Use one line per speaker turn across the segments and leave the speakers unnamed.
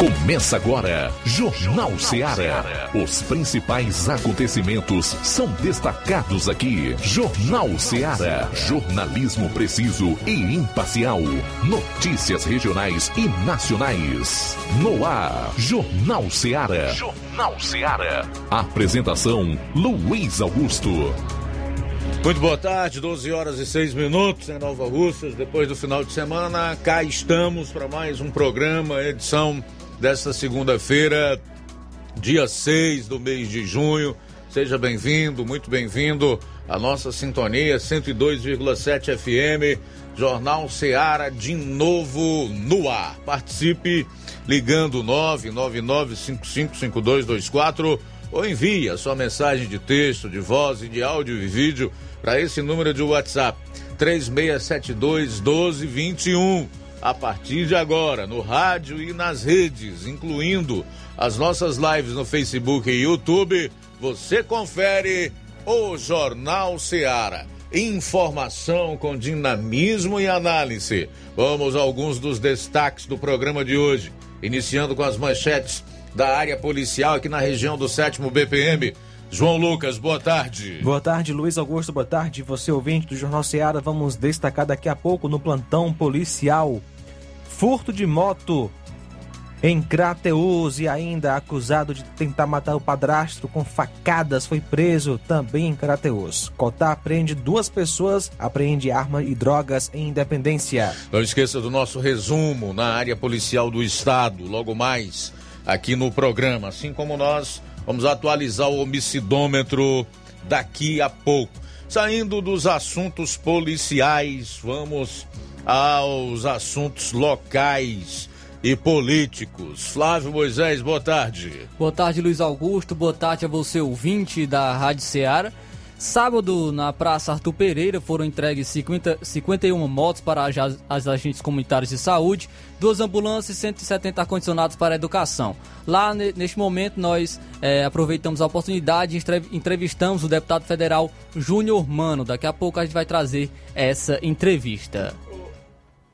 Começa agora, Jornal Ceará. Os principais acontecimentos são destacados aqui. Jornal Ceará. Jornalismo preciso e imparcial. Notícias regionais e nacionais. No ar, Jornal Ceará. Jornal Ceará. Apresentação: Luiz Augusto.
Muito boa tarde, 12 horas e 6 minutos em Nova Russas. Depois do final de semana, cá estamos para mais um programa, edição desta segunda-feira, dia 6 do mês de junho. Seja bem-vindo, muito bem-vindo à nossa sintonia 102,7 FM, Jornal Seara de novo no ar. Participe ligando 999555224 ou envie a sua mensagem de texto, de voz e de áudio e vídeo para esse número de WhatsApp 3672 1221 a partir de agora, no rádio e nas redes, incluindo as nossas lives no Facebook e YouTube, você confere o Jornal Seara. Informação com dinamismo e análise. Vamos a alguns dos destaques do programa de hoje, iniciando com as manchetes da área policial aqui na região do 7 BPM. João Lucas, boa tarde.
Boa tarde, Luiz Augusto, boa tarde. Você ouvinte do Jornal Seara, vamos destacar daqui a pouco no plantão policial. Furto de moto em Crateus e ainda acusado de tentar matar o padrasto com facadas foi preso também em Crateus. Cotá apreende duas pessoas, apreende arma e drogas em Independência.
Não esqueça do nosso resumo na área policial do estado, logo mais aqui no programa, assim como nós Vamos atualizar o homicidômetro daqui a pouco. Saindo dos assuntos policiais, vamos aos assuntos locais e políticos. Flávio Moisés, boa tarde.
Boa tarde, Luiz Augusto. Boa tarde a você, ouvinte da Rádio Ceará. Sábado, na Praça Arthur Pereira, foram entregues 50, 51 motos para as, as agentes comunitários de saúde, duas ambulâncias e 170 ar-condicionados para a educação. Lá, neste momento, nós é, aproveitamos a oportunidade e entrevistamos o deputado federal Júnior Mano. Daqui a pouco a gente vai trazer essa entrevista.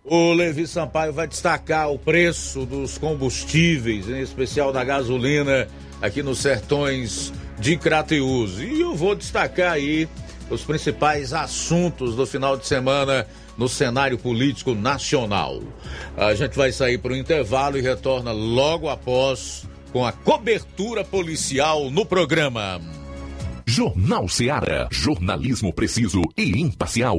O Levi Sampaio vai destacar o preço dos combustíveis, em especial da gasolina, aqui nos sertões de Crateus. E eu vou destacar aí os principais assuntos do final de semana no cenário político nacional. A gente vai sair para o intervalo e retorna logo após com a cobertura policial no programa.
Jornal Seara. Jornalismo preciso e imparcial.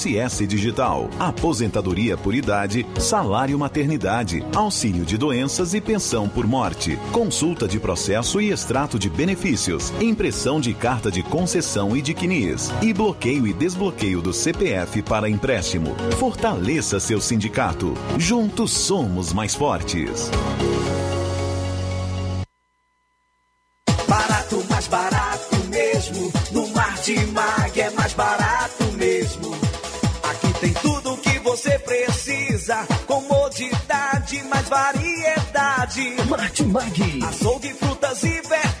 INSS Digital, aposentadoria por idade, salário maternidade, auxílio de doenças e pensão por morte, consulta de processo e extrato de benefícios, impressão de carta de concessão e de CNIS, e bloqueio e desbloqueio do CPF para empréstimo. Fortaleça seu sindicato. Juntos somos mais fortes.
Barato, mais barato mesmo. No Mar de Mag variedade.
Martimag.
Açougue, frutas e verduras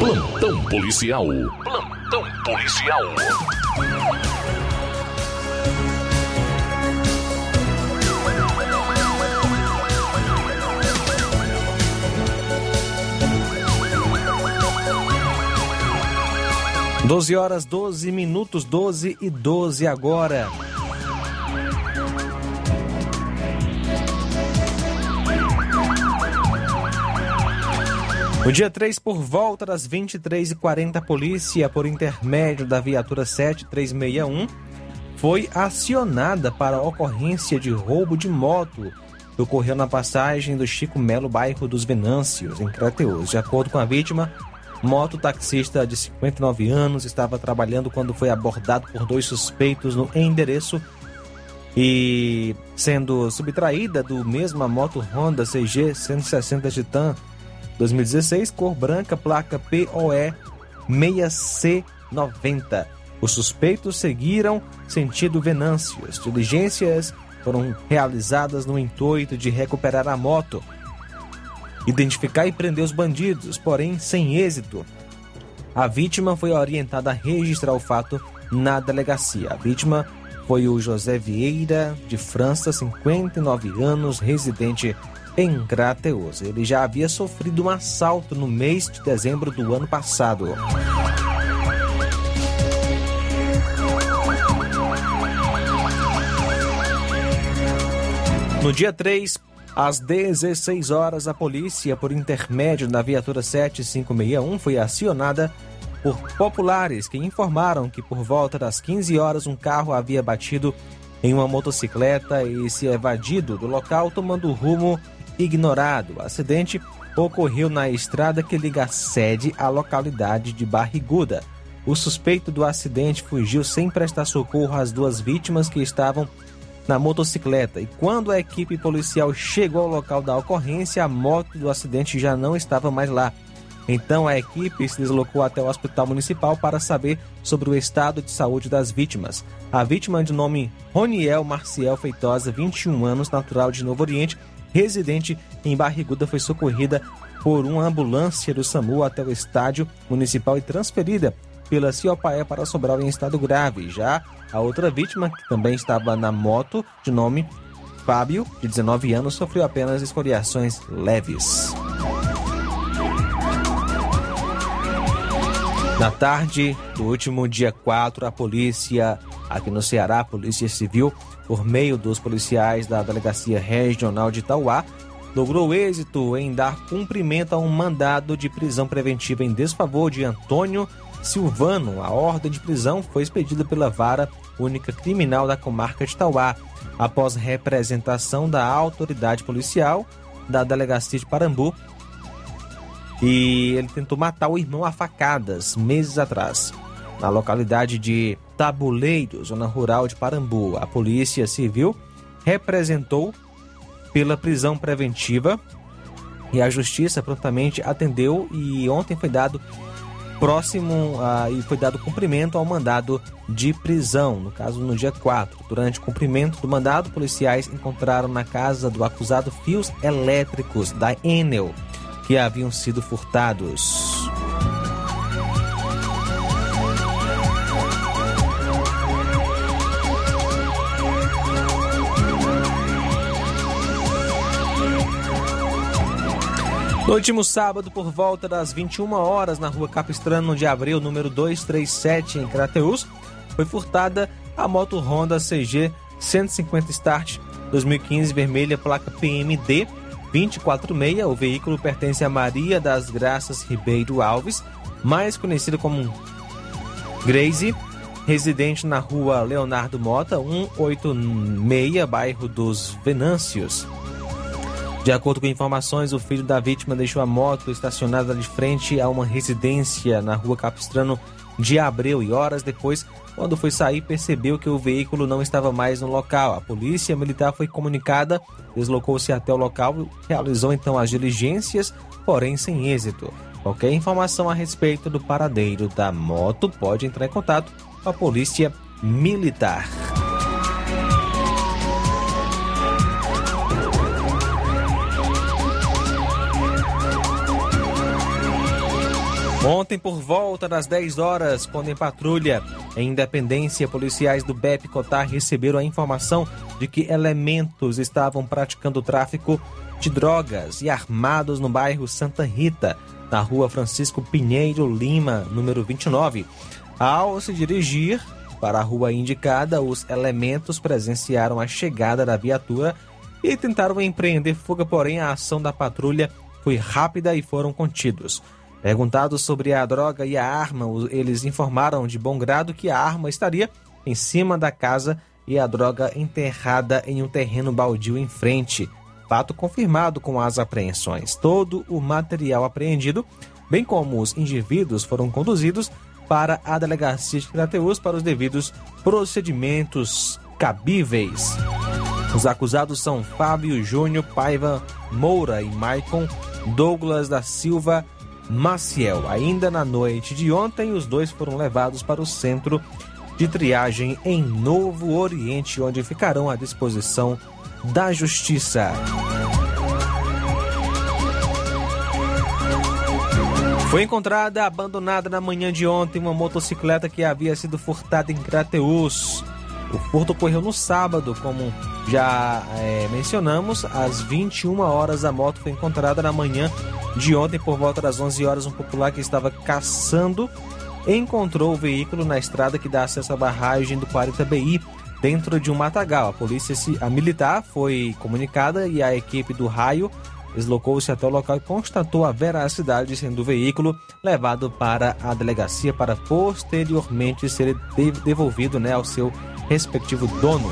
Plantão policial. Plantão policial.
Doze horas, 12 minutos, 12 e 12 agora. No dia 3, por volta das 23h40, a polícia, por intermédio da viatura 7361, foi acionada para a ocorrência de roubo de moto que ocorreu na passagem do Chico Melo, bairro dos Venâncios, em Crateus. De acordo com a vítima, mototaxista de 59 anos estava trabalhando quando foi abordado por dois suspeitos no endereço e sendo subtraída do mesma moto Honda CG 160 Titan 2016, cor branca, placa POE 6C90. Os suspeitos seguiram sentido Venâncios. Diligências foram realizadas no intuito de recuperar a moto, identificar e prender os bandidos, porém sem êxito. A vítima foi orientada a registrar o fato na delegacia. A vítima foi o José Vieira de França, 59 anos, residente em Crateus. Ele já havia sofrido um assalto no mês de dezembro do ano passado. No dia 3, às 16 horas, a polícia, por intermédio da viatura 7561, foi acionada por populares que informaram que por volta das 15 horas um carro havia batido em uma motocicleta e se evadido do local tomando rumo ignorado. O acidente ocorreu na estrada que liga a sede à localidade de Barriguda. O suspeito do acidente fugiu sem prestar socorro às duas vítimas que estavam na motocicleta. E quando a equipe policial chegou ao local da ocorrência, a moto do acidente já não estava mais lá. Então a equipe se deslocou até o hospital municipal para saber sobre o estado de saúde das vítimas. A vítima de nome Roniel Marciel Feitosa, 21 anos, natural de Novo Oriente, residente em Barriguda, foi socorrida por uma ambulância do SAMU até o estádio municipal e transferida pela Ciopaé para Sobral em estado grave. Já a outra vítima, que também estava na moto, de nome Fábio, de 19 anos, sofreu apenas escoriações leves. Na tarde do último dia 4, a polícia aqui no Ceará, a Polícia Civil, por meio dos policiais da Delegacia Regional de Itauá, logrou êxito em dar cumprimento a um mandado de prisão preventiva em desfavor de Antônio Silvano. A ordem de prisão foi expedida pela Vara Única Criminal da Comarca de Tauá, após representação da autoridade policial da delegacia de Parambu. E ele tentou matar o irmão a facadas meses atrás, na localidade de Tabuleiro, zona rural de Parambu. A Polícia Civil representou pela prisão preventiva e a Justiça prontamente atendeu e ontem foi dado próximo uh, e foi dado cumprimento ao mandado de prisão, no caso no dia 4. Durante o cumprimento do mandado, policiais encontraram na casa do acusado fios elétricos da Enel que haviam sido furtados. No último sábado, por volta das 21 horas, na rua Capistrano de Abreu, número 237, em Crateus, foi furtada a moto Honda CG 150 Start 2015 vermelha, placa PMD 246. O veículo pertence a Maria das Graças Ribeiro Alves, mais conhecida como Grace, residente na rua Leonardo Mota, 186, bairro dos Venâncios. De acordo com informações, o filho da vítima deixou a moto estacionada de frente a uma residência na rua Capistrano de Abreu e horas depois, quando foi sair, percebeu que o veículo não estava mais no local. A polícia militar foi comunicada, deslocou-se até o local, realizou então as diligências, porém sem êxito. Qualquer informação a respeito do paradeiro da moto pode entrar em contato com a polícia militar. Ontem, por volta das 10 horas, quando em patrulha em Independência, policiais do BEP Cotar receberam a informação de que elementos estavam praticando tráfico de drogas e armados no bairro Santa Rita, na rua Francisco Pinheiro Lima, número 29. Ao se dirigir para a rua indicada, os elementos presenciaram a chegada da viatura e tentaram empreender fuga, porém a ação da patrulha foi rápida e foram contidos. Perguntados sobre a droga e a arma, eles informaram de bom grado que a arma estaria em cima da casa e a droga enterrada em um terreno baldio em frente. Fato confirmado com as apreensões. Todo o material apreendido, bem como os indivíduos, foram conduzidos para a delegacia de Crateus para os devidos procedimentos cabíveis. Os acusados são Fábio Júnior Paiva Moura e Maicon Douglas da Silva Maciel. Ainda na noite de ontem, os dois foram levados para o centro de triagem em Novo Oriente, onde ficarão à disposição da Justiça. Foi encontrada abandonada na manhã de ontem uma motocicleta que havia sido furtada em Crateus. O furto ocorreu no sábado, como já é, mencionamos, às 21 horas a moto foi encontrada na manhã de ontem por volta das 11 horas. Um popular que estava caçando encontrou o veículo na estrada que dá acesso à barragem do 40BI dentro de um matagal. A polícia a militar foi comunicada e a equipe do raio deslocou-se até o local e constatou a veracidade sendo o veículo levado para a delegacia para posteriormente ser devolvido né, ao seu respectivo dono.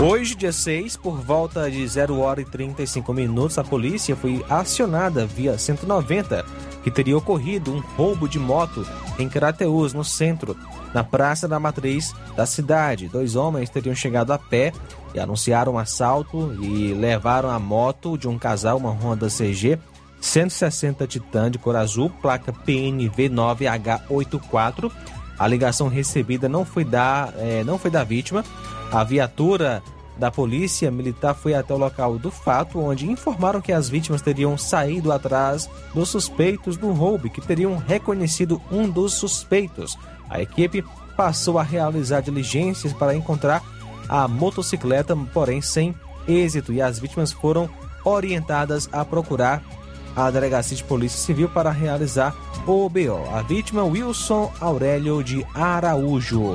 Hoje, dia 6, por volta de 0 hora e 35 minutos, a polícia foi acionada via 190 que teria ocorrido um roubo de moto em Crateus, no centro, na Praça da Matriz da cidade. Dois homens teriam chegado a pé e anunciaram um assalto e levaram a moto de um casal, uma Honda CG 160 Titan de cor azul, placa PNV 9H84. A ligação recebida não foi da, é, não foi da vítima. A viatura da polícia militar foi até o local do fato, onde informaram que as vítimas teriam saído atrás dos suspeitos do roubo, que teriam reconhecido um dos suspeitos. A equipe passou a realizar diligências para encontrar a motocicleta, porém sem êxito, e as vítimas foram orientadas a procurar a Delegacia de Polícia Civil para realizar o BO. A vítima Wilson Aurélio de Araújo.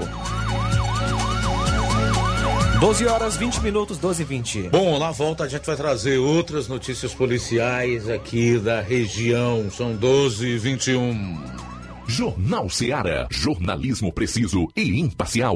12 horas 20 minutos, 12 e 20.
Bom, na volta a gente vai trazer outras notícias policiais aqui da região. São 12 e 21.
Jornal Seara. Jornalismo preciso e imparcial.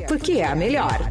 porque é a melhor.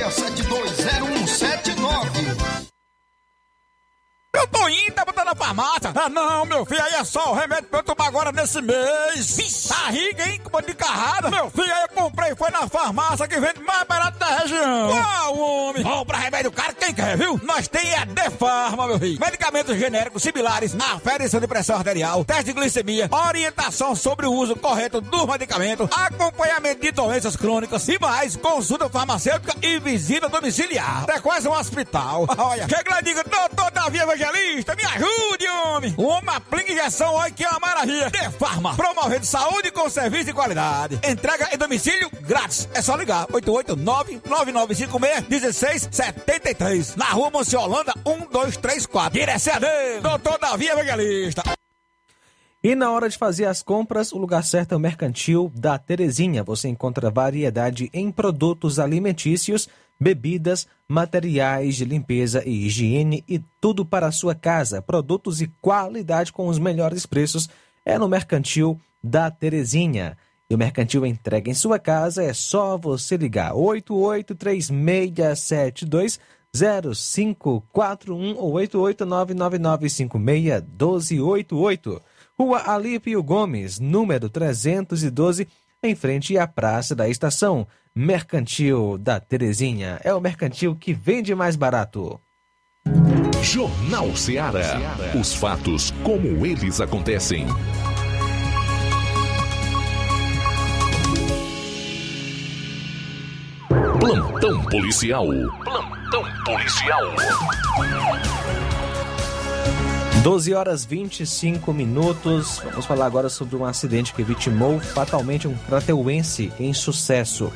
Ah, não, meu filho, aí é só o remédio pra eu tomar agora nesse mês. Barriga, hein, com de carrada. Meu filho, aí eu comprei, foi na farmácia que vende mais barato da região. Qual, homem? Compra remédio caro, quem quer, viu? Nós tem a Defarma, meu filho. Medicamentos genéricos similares, aferição de pressão arterial, teste de glicemia, orientação sobre o uso correto do medicamento, acompanhamento de doenças crônicas e mais, consulta farmacêutica e visita domiciliar. É quase um hospital. Olha, chega lá e diga, doutor Davi Evangelista, me ajude, homem. Uma aplica injeção, olha que é uma maravilha. De Farma, promovendo saúde com serviço de qualidade. Entrega em domicílio grátis. É só ligar, 889-9956-1673. Na rua Monsiolanda, 1234. Direção dele, doutor Davi Evangelista.
E na hora de fazer as compras, o lugar certo é o Mercantil da Terezinha. Você encontra variedade em produtos alimentícios, bebidas, materiais de limpeza e higiene e tudo para a sua casa. Produtos e qualidade com os melhores preços é no Mercantil da Terezinha. E o Mercantil entrega em sua casa, é só você ligar 883672 0541 ou 88999561288. Rua Alípio Gomes, número 312, em frente à Praça da Estação. Mercantil da Terezinha. É o mercantil que vende mais barato.
Jornal Ceará. Os fatos como eles acontecem. Plantão policial. Plantão policial.
12 horas 25 minutos. Vamos falar agora sobre um acidente que vitimou fatalmente um crateuense em sucesso.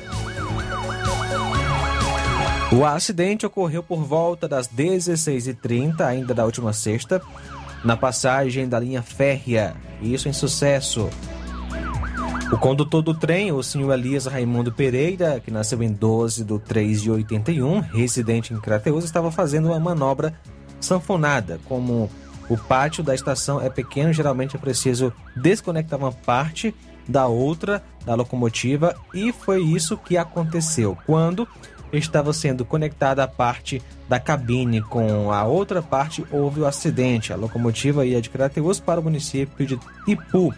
O acidente ocorreu por volta das 16h30, ainda da última sexta, na passagem da linha férrea, isso em sucesso. O condutor do trem, o senhor Elias Raimundo Pereira, que nasceu em 12 de 3 de 81, residente em Crateus, estava fazendo uma manobra sanfonada. Como o pátio da estação é pequeno, geralmente é preciso desconectar uma parte da outra da locomotiva e foi isso que aconteceu. Quando estava sendo conectada a parte da cabine com a outra parte, houve o acidente. A locomotiva ia de Crateus para o município de Ipu.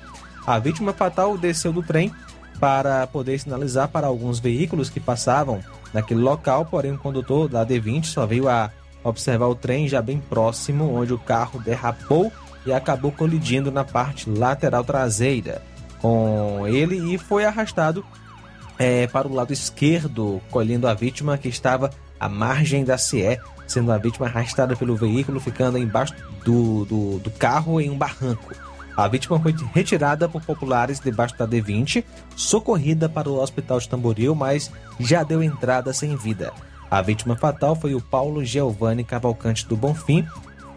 A vítima fatal desceu do trem para poder sinalizar para alguns veículos que passavam naquele local, porém o condutor da D20 só veio a observar o trem já bem próximo, onde o carro derrapou e acabou colidindo na parte lateral traseira com ele e foi arrastado é, para o lado esquerdo, colhendo a vítima que estava à margem da CE, sendo a vítima arrastada pelo veículo, ficando embaixo do, do, do carro em um barranco. A vítima foi retirada por populares debaixo da D20, socorrida para o hospital de Tamboril, mas já deu entrada sem vida. A vítima fatal foi o Paulo Giovanni Cavalcante do Bonfim,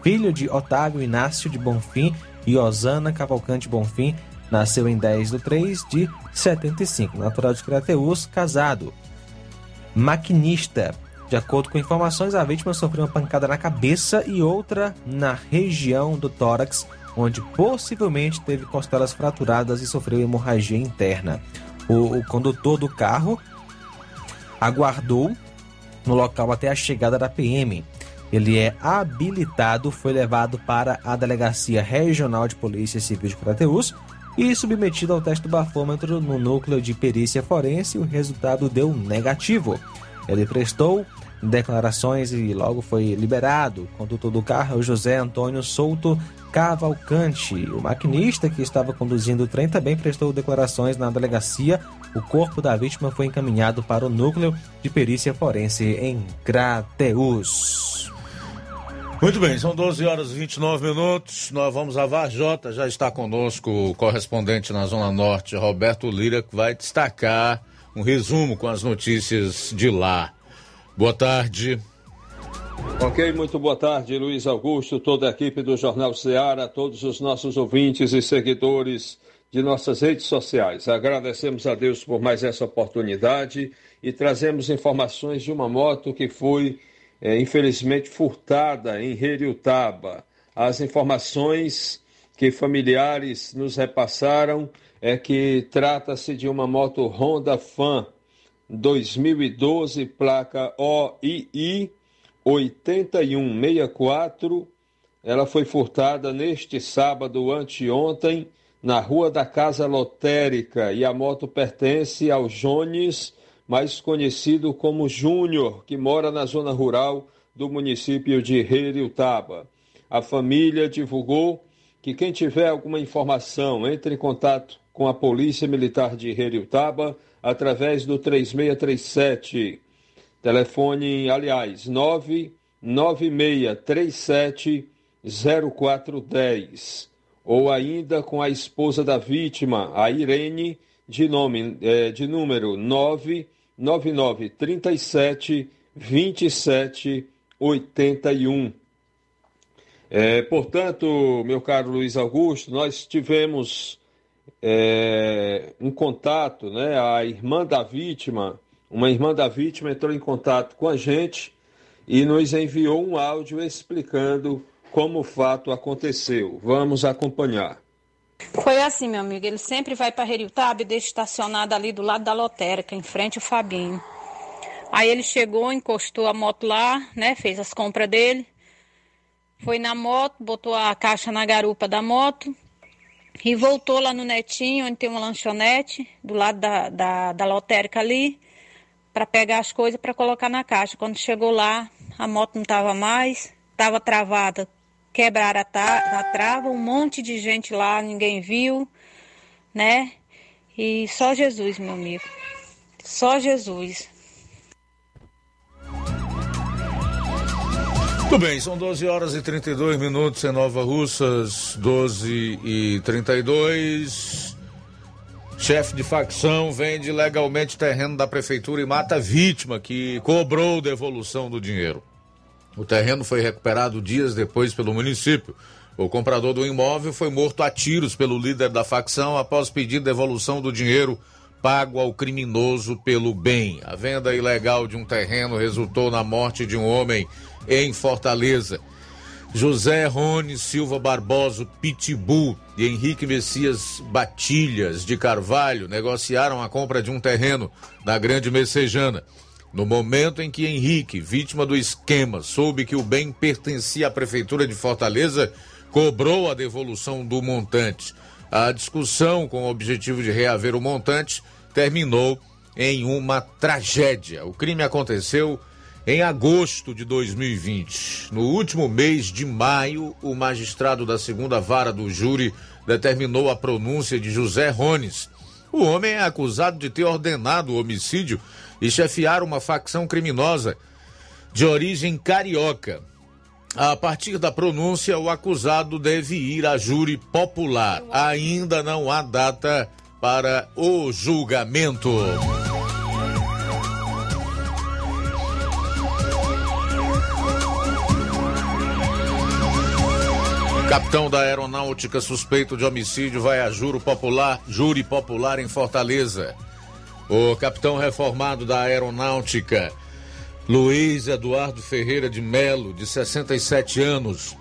filho de Otávio Inácio de Bonfim e Osana Cavalcante Bonfim, nasceu em 10 de 3 de 75, natural de Crateus, casado. Maquinista. De acordo com informações, a vítima sofreu uma pancada na cabeça e outra na região do tórax, onde possivelmente teve costelas fraturadas e sofreu hemorragia interna. O, o condutor do carro aguardou no local até a chegada da PM. Ele é habilitado, foi levado para a Delegacia Regional de Polícia Civil de Crateus e submetido ao teste do bafômetro no núcleo de perícia forense. O resultado deu negativo. Ele prestou declarações e logo foi liberado. O condutor do carro é o José Antônio Souto Cavalcante. O maquinista que estava conduzindo o trem também prestou declarações na delegacia. O corpo da vítima foi encaminhado para o núcleo de perícia forense em Crateus.
Muito bem, são 12 horas e 29 minutos. Nós vamos a Varjota. Já está conosco o correspondente na Zona Norte, Roberto Lira, que vai destacar um resumo com as notícias de lá. Boa tarde.
Ok, muito boa tarde, Luiz Augusto, toda a equipe do Jornal Ceará, todos os nossos ouvintes e seguidores de nossas redes sociais. Agradecemos a Deus por mais essa oportunidade e trazemos informações de uma moto que foi, é, infelizmente, furtada em Heriutaba. As informações que familiares nos repassaram é que trata-se de uma moto Honda Fan 2012, placa OII 8164. Ela foi furtada neste sábado anteontem na Rua da Casa Lotérica e a moto pertence ao Jones, mais conhecido como Júnior, que mora na zona rural do município de Heriutaba. A família divulgou que quem tiver alguma informação entre em contato com a Polícia Militar de Heriutaba através do 3637. Telefone, aliás, 99637 0410. Ou ainda com a esposa da vítima, a Irene, de, nome, é, de número 99937 2781. É, portanto, meu caro Luiz Augusto, nós tivemos é, um contato, né? A irmã da vítima Uma irmã da vítima entrou em contato com a gente e nos enviou um áudio explicando como o fato aconteceu. Vamos acompanhar.
Foi assim, meu amigo. Ele sempre vai para Heriutab e deixa estacionado ali do lado da lotérica, em frente ao Fabinho. Aí ele chegou, encostou a moto lá, né? Fez as compras dele. Foi na moto, botou a caixa na garupa da moto e voltou lá no Netinho, onde tem uma lanchonete, do lado da, da, da lotérica ali, para pegar as coisas para colocar na caixa. Quando chegou lá, a moto não estava mais, estava travada, quebraram a, ta, a trava, um monte de gente lá, ninguém viu, né? E só Jesus, meu amigo. Só Jesus.
Muito bem, são 12 horas e 32 minutos em Nova Russas, 12 e 32. Chefe de facção vende legalmente terreno da prefeitura e mata vítima que cobrou devolução do dinheiro. O terreno foi recuperado dias depois pelo município. O comprador do imóvel foi morto a tiros pelo líder da facção após pedir devolução do dinheiro pago ao criminoso pelo bem. A venda ilegal de um terreno resultou na morte de um homem em Fortaleza. José Rony Silva Barbosa Pitbull e Henrique Messias Batilhas de Carvalho negociaram a compra de um terreno na Grande Messejana. No momento em que Henrique, vítima do esquema, soube que o bem pertencia à Prefeitura de Fortaleza, cobrou a devolução do montante. A discussão, com o objetivo de reaver o montante, terminou em uma tragédia. O crime aconteceu em agosto de 2020, no último mês de maio, o magistrado da segunda vara do júri determinou a pronúncia de José Rones. O homem é acusado de ter ordenado o homicídio e chefiar uma facção criminosa de origem carioca. A partir da pronúncia, o acusado deve ir a júri popular. Ainda não há data para o julgamento. Capitão da Aeronáutica suspeito de homicídio vai a júri popular, júri popular em Fortaleza. O capitão reformado da Aeronáutica, Luiz Eduardo Ferreira de Melo, de 67 anos,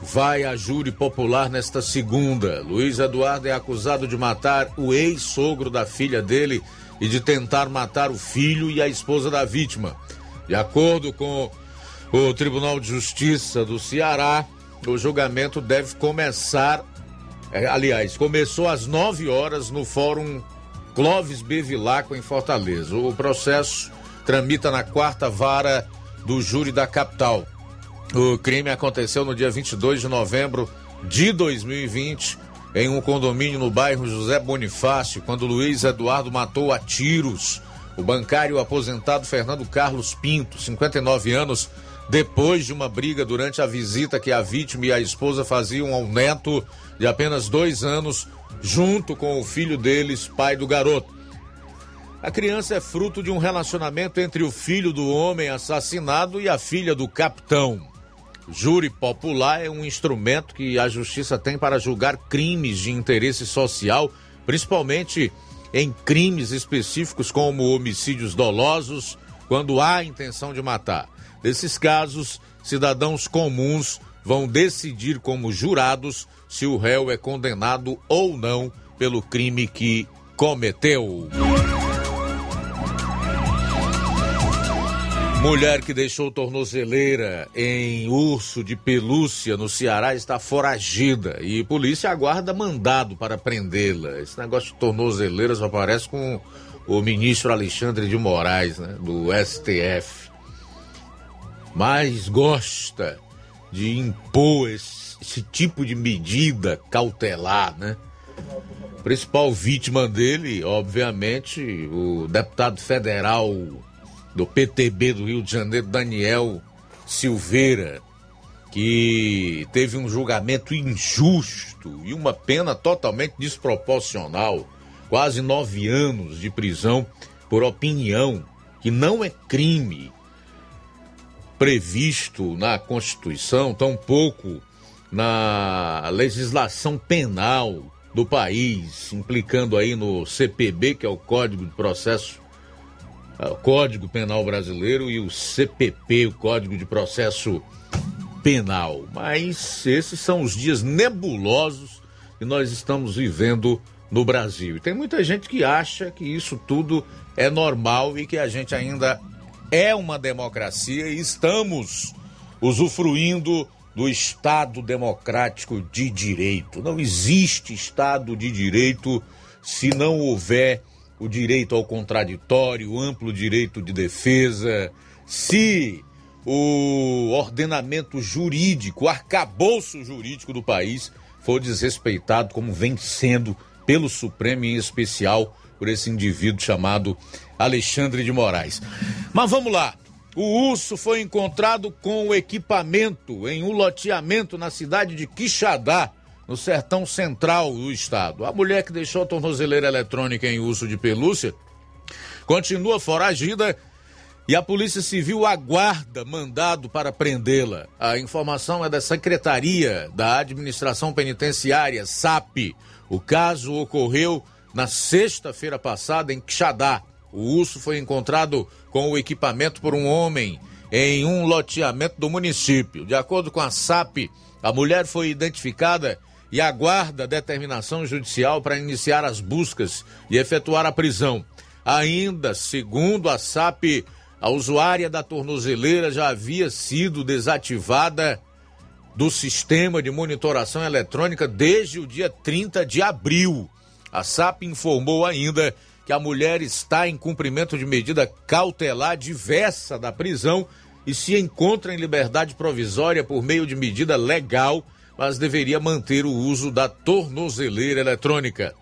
vai a júri popular nesta segunda. Luiz Eduardo é acusado de matar o ex-sogro da filha dele e de tentar matar o filho e a esposa da vítima. De acordo com o Tribunal de Justiça do Ceará, o julgamento deve começar. É, aliás, começou às 9 horas no Fórum Clóvis Bevilacqua, em Fortaleza. O processo tramita na quarta vara do júri da capital. O crime aconteceu no dia 22 de novembro de 2020 em um condomínio no bairro José Bonifácio, quando Luiz Eduardo matou a tiros o bancário aposentado Fernando Carlos Pinto, 59 anos, depois de uma briga durante a visita que a vítima e a esposa faziam ao neto de apenas dois anos, junto com o filho deles, pai do garoto. A criança é fruto de um relacionamento entre o filho do homem assassinado e a filha do capitão. Júri popular é um instrumento que a justiça tem para julgar crimes de interesse social, principalmente em crimes específicos como homicídios dolosos, quando há intenção de matar. Nesses casos, cidadãos comuns vão decidir como jurados se o réu é condenado ou não pelo crime que cometeu. Mulher que deixou tornozeleira em urso de pelúcia no Ceará está foragida e polícia aguarda mandado para prendê-la. Esse negócio de tornozeleira só aparece com o ministro Alexandre de Moraes, né, do STF. Mas gosta de impor esse, esse tipo de medida cautelar, né? Principal vítima dele, obviamente, o deputado federal do PTB do Rio de Janeiro, Daniel Silveira, que teve um julgamento injusto e uma pena totalmente desproporcional quase nove anos de prisão por opinião, que não é crime previsto na Constituição, tampouco na legislação penal do país, implicando aí no CPB, que é o Código de Processo o Código Penal Brasileiro e o CPP, o Código de Processo Penal. Mas esses são os dias nebulosos que nós estamos vivendo no Brasil. E tem muita gente que acha que isso tudo é normal e que a gente ainda é uma democracia e estamos usufruindo do Estado democrático de direito. Não existe Estado de direito se não houver o direito ao contraditório, o amplo direito de defesa, se o ordenamento jurídico, o arcabouço jurídico do país for desrespeitado, como vem sendo pelo Supremo, em especial por esse indivíduo chamado Alexandre de Moraes. Mas vamos lá. O urso foi encontrado com o equipamento em um loteamento na cidade de Quixadá, no sertão central do estado. A mulher que deixou a tornozeleira eletrônica em uso de pelúcia continua foragida e a Polícia Civil aguarda mandado para prendê-la. A informação é da Secretaria da Administração Penitenciária, SAP. O caso ocorreu na sexta-feira passada em Quixadá. O urso foi encontrado com o equipamento por um homem em um loteamento do município. De acordo com a SAP, a mulher foi identificada e aguarda determinação judicial para iniciar as buscas e efetuar a prisão. Ainda, segundo a SAP, a usuária da tornozeleira já havia sido desativada do sistema de monitoração eletrônica desde o dia 30 de abril. A SAP informou ainda que a mulher está em cumprimento de medida cautelar diversa da prisão e se encontra em liberdade provisória por meio de medida legal, mas deveria manter o uso da tornozeleira eletrônica.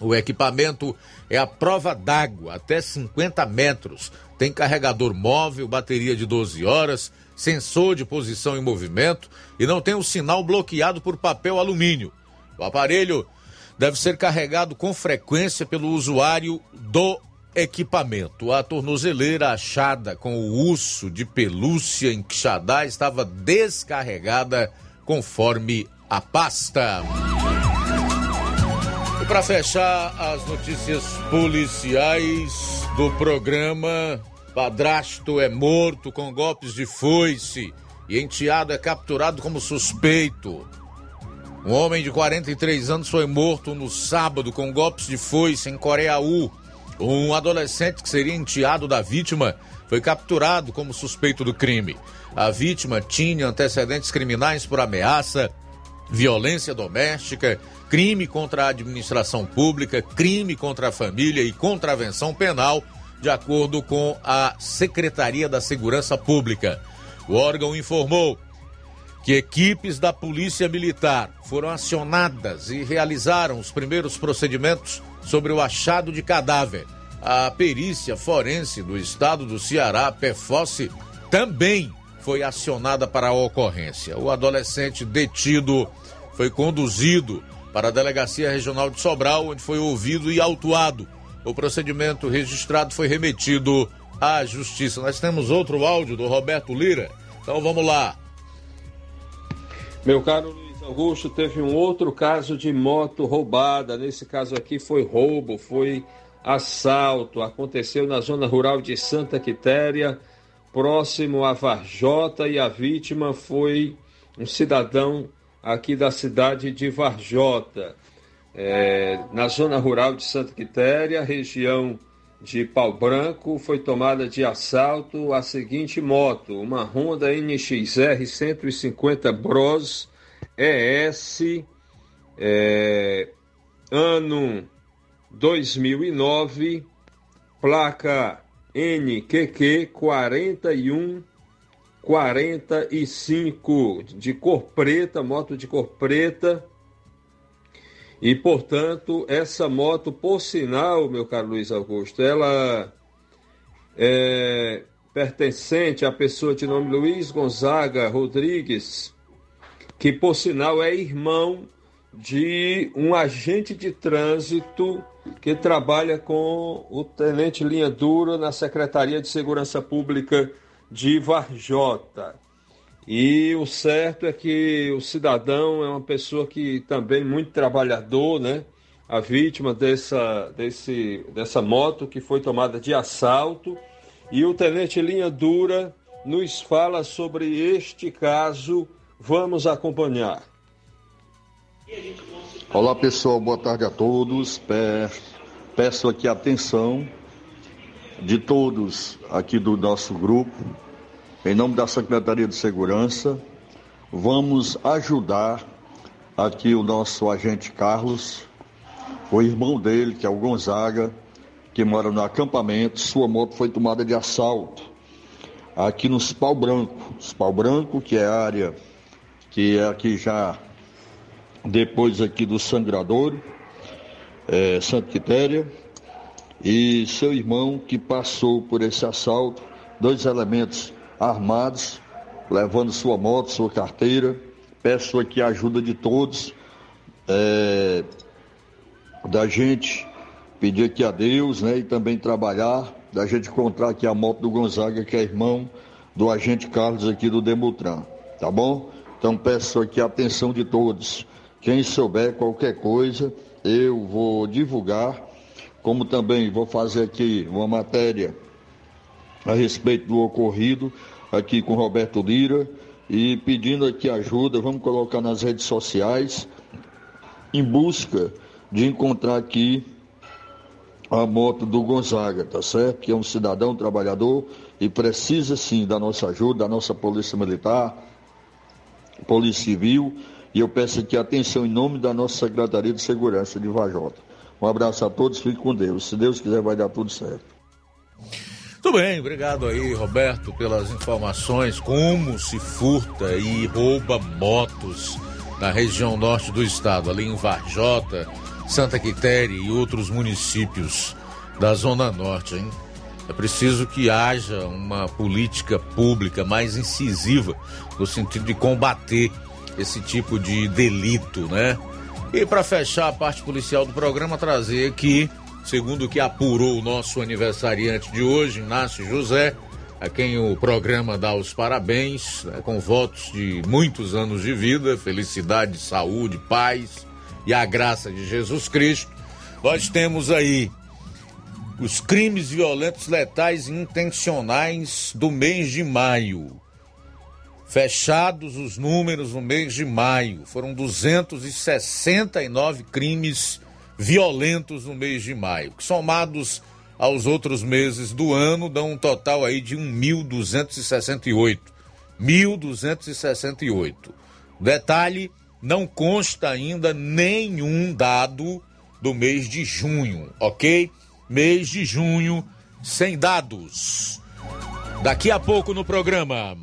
O equipamento é a prova d'água, até 50 metros. Tem carregador móvel, bateria de 12 horas, sensor de posição e movimento e não tem o sinal bloqueado por papel alumínio. O aparelho deve ser carregado com frequência pelo usuário do equipamento. A tornozeleira achada com o urso de pelúcia em Quixadá estava descarregada conforme a pasta. E para fechar as notícias policiais do programa, padrasto é morto com golpes de foice e enteado é capturado como suspeito. Um homem de 43 anos foi morto no sábado com golpes de foice em Coreaú. Um adolescente que seria enteado da vítima foi capturado como suspeito do crime. A vítima tinha antecedentes criminais por ameaça, violência doméstica, crime contra a administração pública, crime contra a família e contravenção penal, de acordo com a Secretaria da Segurança Pública. O órgão informou que equipes da Polícia Militar foram acionadas e realizaram os primeiros procedimentos sobre o achado de cadáver. A perícia forense do estado do Ceará, PEFOSSE, também foi acionada para a ocorrência. O adolescente detido foi conduzido para a Delegacia Regional de Sobral, onde foi ouvido e autuado. O procedimento registrado foi remetido à Justiça. Nós temos outro áudio do Roberto Lira. Então vamos lá.
Meu caro Luiz Augusto, teve um outro caso de moto roubada. Nesse caso aqui foi roubo, foi assalto. Aconteceu na zona rural de Santa Quitéria, próximo a Varjota, e a vítima foi um cidadão aqui da cidade de Varjota. É, na zona rural de Santa Quitéria, região de Pau Branco, foi tomada de assalto a seguinte moto, uma Honda NXR 150 Bros ES, é, ano 2009, placa NQQ 4145 de cor preta, moto de cor preta. E, portanto, essa moto, por sinal, meu caro Luiz Augusto, ela é pertencente à pessoa de nome Luiz Gonzaga Rodrigues, que, por sinal, é irmão de um agente de trânsito que trabalha com o Tenente Linha Dura na Secretaria de Segurança Pública de Varjota. E o certo é que o cidadão é uma pessoa que também muito trabalhador, né? a vítima dessa, desse, dessa moto que foi tomada de assalto. E o tenente Linha Dura nos fala sobre este caso. Vamos acompanhar.
Olá pessoal, boa tarde a todos. Peço aqui a atenção de todos aqui do nosso grupo, em nome da Secretaria de Segurança, vamos ajudar aqui o nosso agente Carlos, o irmão dele, que é o Gonzaga, que mora no acampamento, sua moto foi tomada de assalto aqui no Spal Branco. Spal Branco, que é a área que é aqui já depois aqui do Sangradouro, é, Santa Quitéria, e seu irmão que passou por esse assalto, dois elementos armados, levando sua moto, sua carteira. Peço aqui a ajuda de todos, é, da gente pedir aqui a Deus, né, e também trabalhar, da gente encontrar aqui a moto do Gonzaga, que é irmão do agente Carlos aqui do Demutran, tá bom? Então peço aqui a atenção de todos. Quem souber qualquer coisa, eu vou divulgar, como também vou fazer aqui uma matéria a respeito do ocorrido aqui com Roberto Lira e pedindo aqui ajuda, vamos colocar nas redes sociais em busca de encontrar aqui a moto do Gonzaga, tá certo? Que é um cidadão trabalhador e precisa sim da nossa ajuda, da nossa Polícia Militar, Polícia Civil e eu peço aqui atenção em nome da nossa Secretaria de Segurança de Vajota. Um abraço a todos, fique com Deus. Se Deus quiser, vai dar tudo certo.
Tudo bem, obrigado aí, Roberto, pelas informações. Como se furta e rouba motos na região norte do estado, ali em Varjota, Santa Quitéria e outros municípios da Zona Norte, hein? É preciso que haja uma política pública mais incisiva no sentido de combater esse tipo de delito, né? E para fechar a parte policial do programa, trazer aqui, segundo o que apurou o nosso aniversariante de hoje, Inácio José, a quem o programa dá os parabéns, né, com votos de muitos anos de vida, felicidade, saúde, paz e a graça de Jesus Cristo. Nós temos aí os crimes violentos, letais e intencionais do mês de maio fechados os números no mês de maio. Foram 269 crimes violentos no mês de maio, que somados aos outros meses do ano dão um total aí de 1.268. 1.268. Detalhe, não consta ainda nenhum dado do mês de junho, ok? Mês de junho sem dados. Daqui a pouco no programa.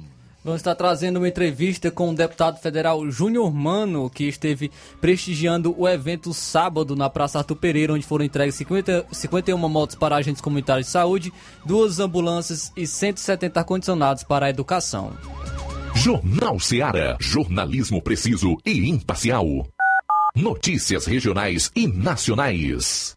Vamos estar trazendo uma entrevista com o deputado federal Júnior Mano, que esteve prestigiando o evento sábado na Praça Arthur Pereira, onde foram entregues 50, 51 motos para agentes comunitários de saúde, duas ambulâncias e 170 ar-condicionados para a educação.
Jornal Seara. Jornalismo preciso e imparcial. Notícias regionais e nacionais.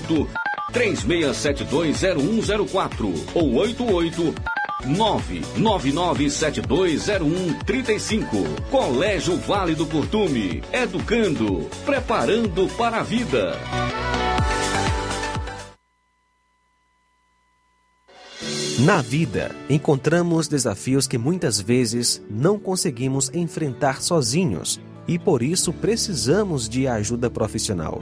36720104 ou 88 999720135. Colégio Vale do Curtume. Educando, preparando para a vida.
Na vida, encontramos desafios que muitas vezes não conseguimos enfrentar sozinhos e por isso precisamos de ajuda profissional.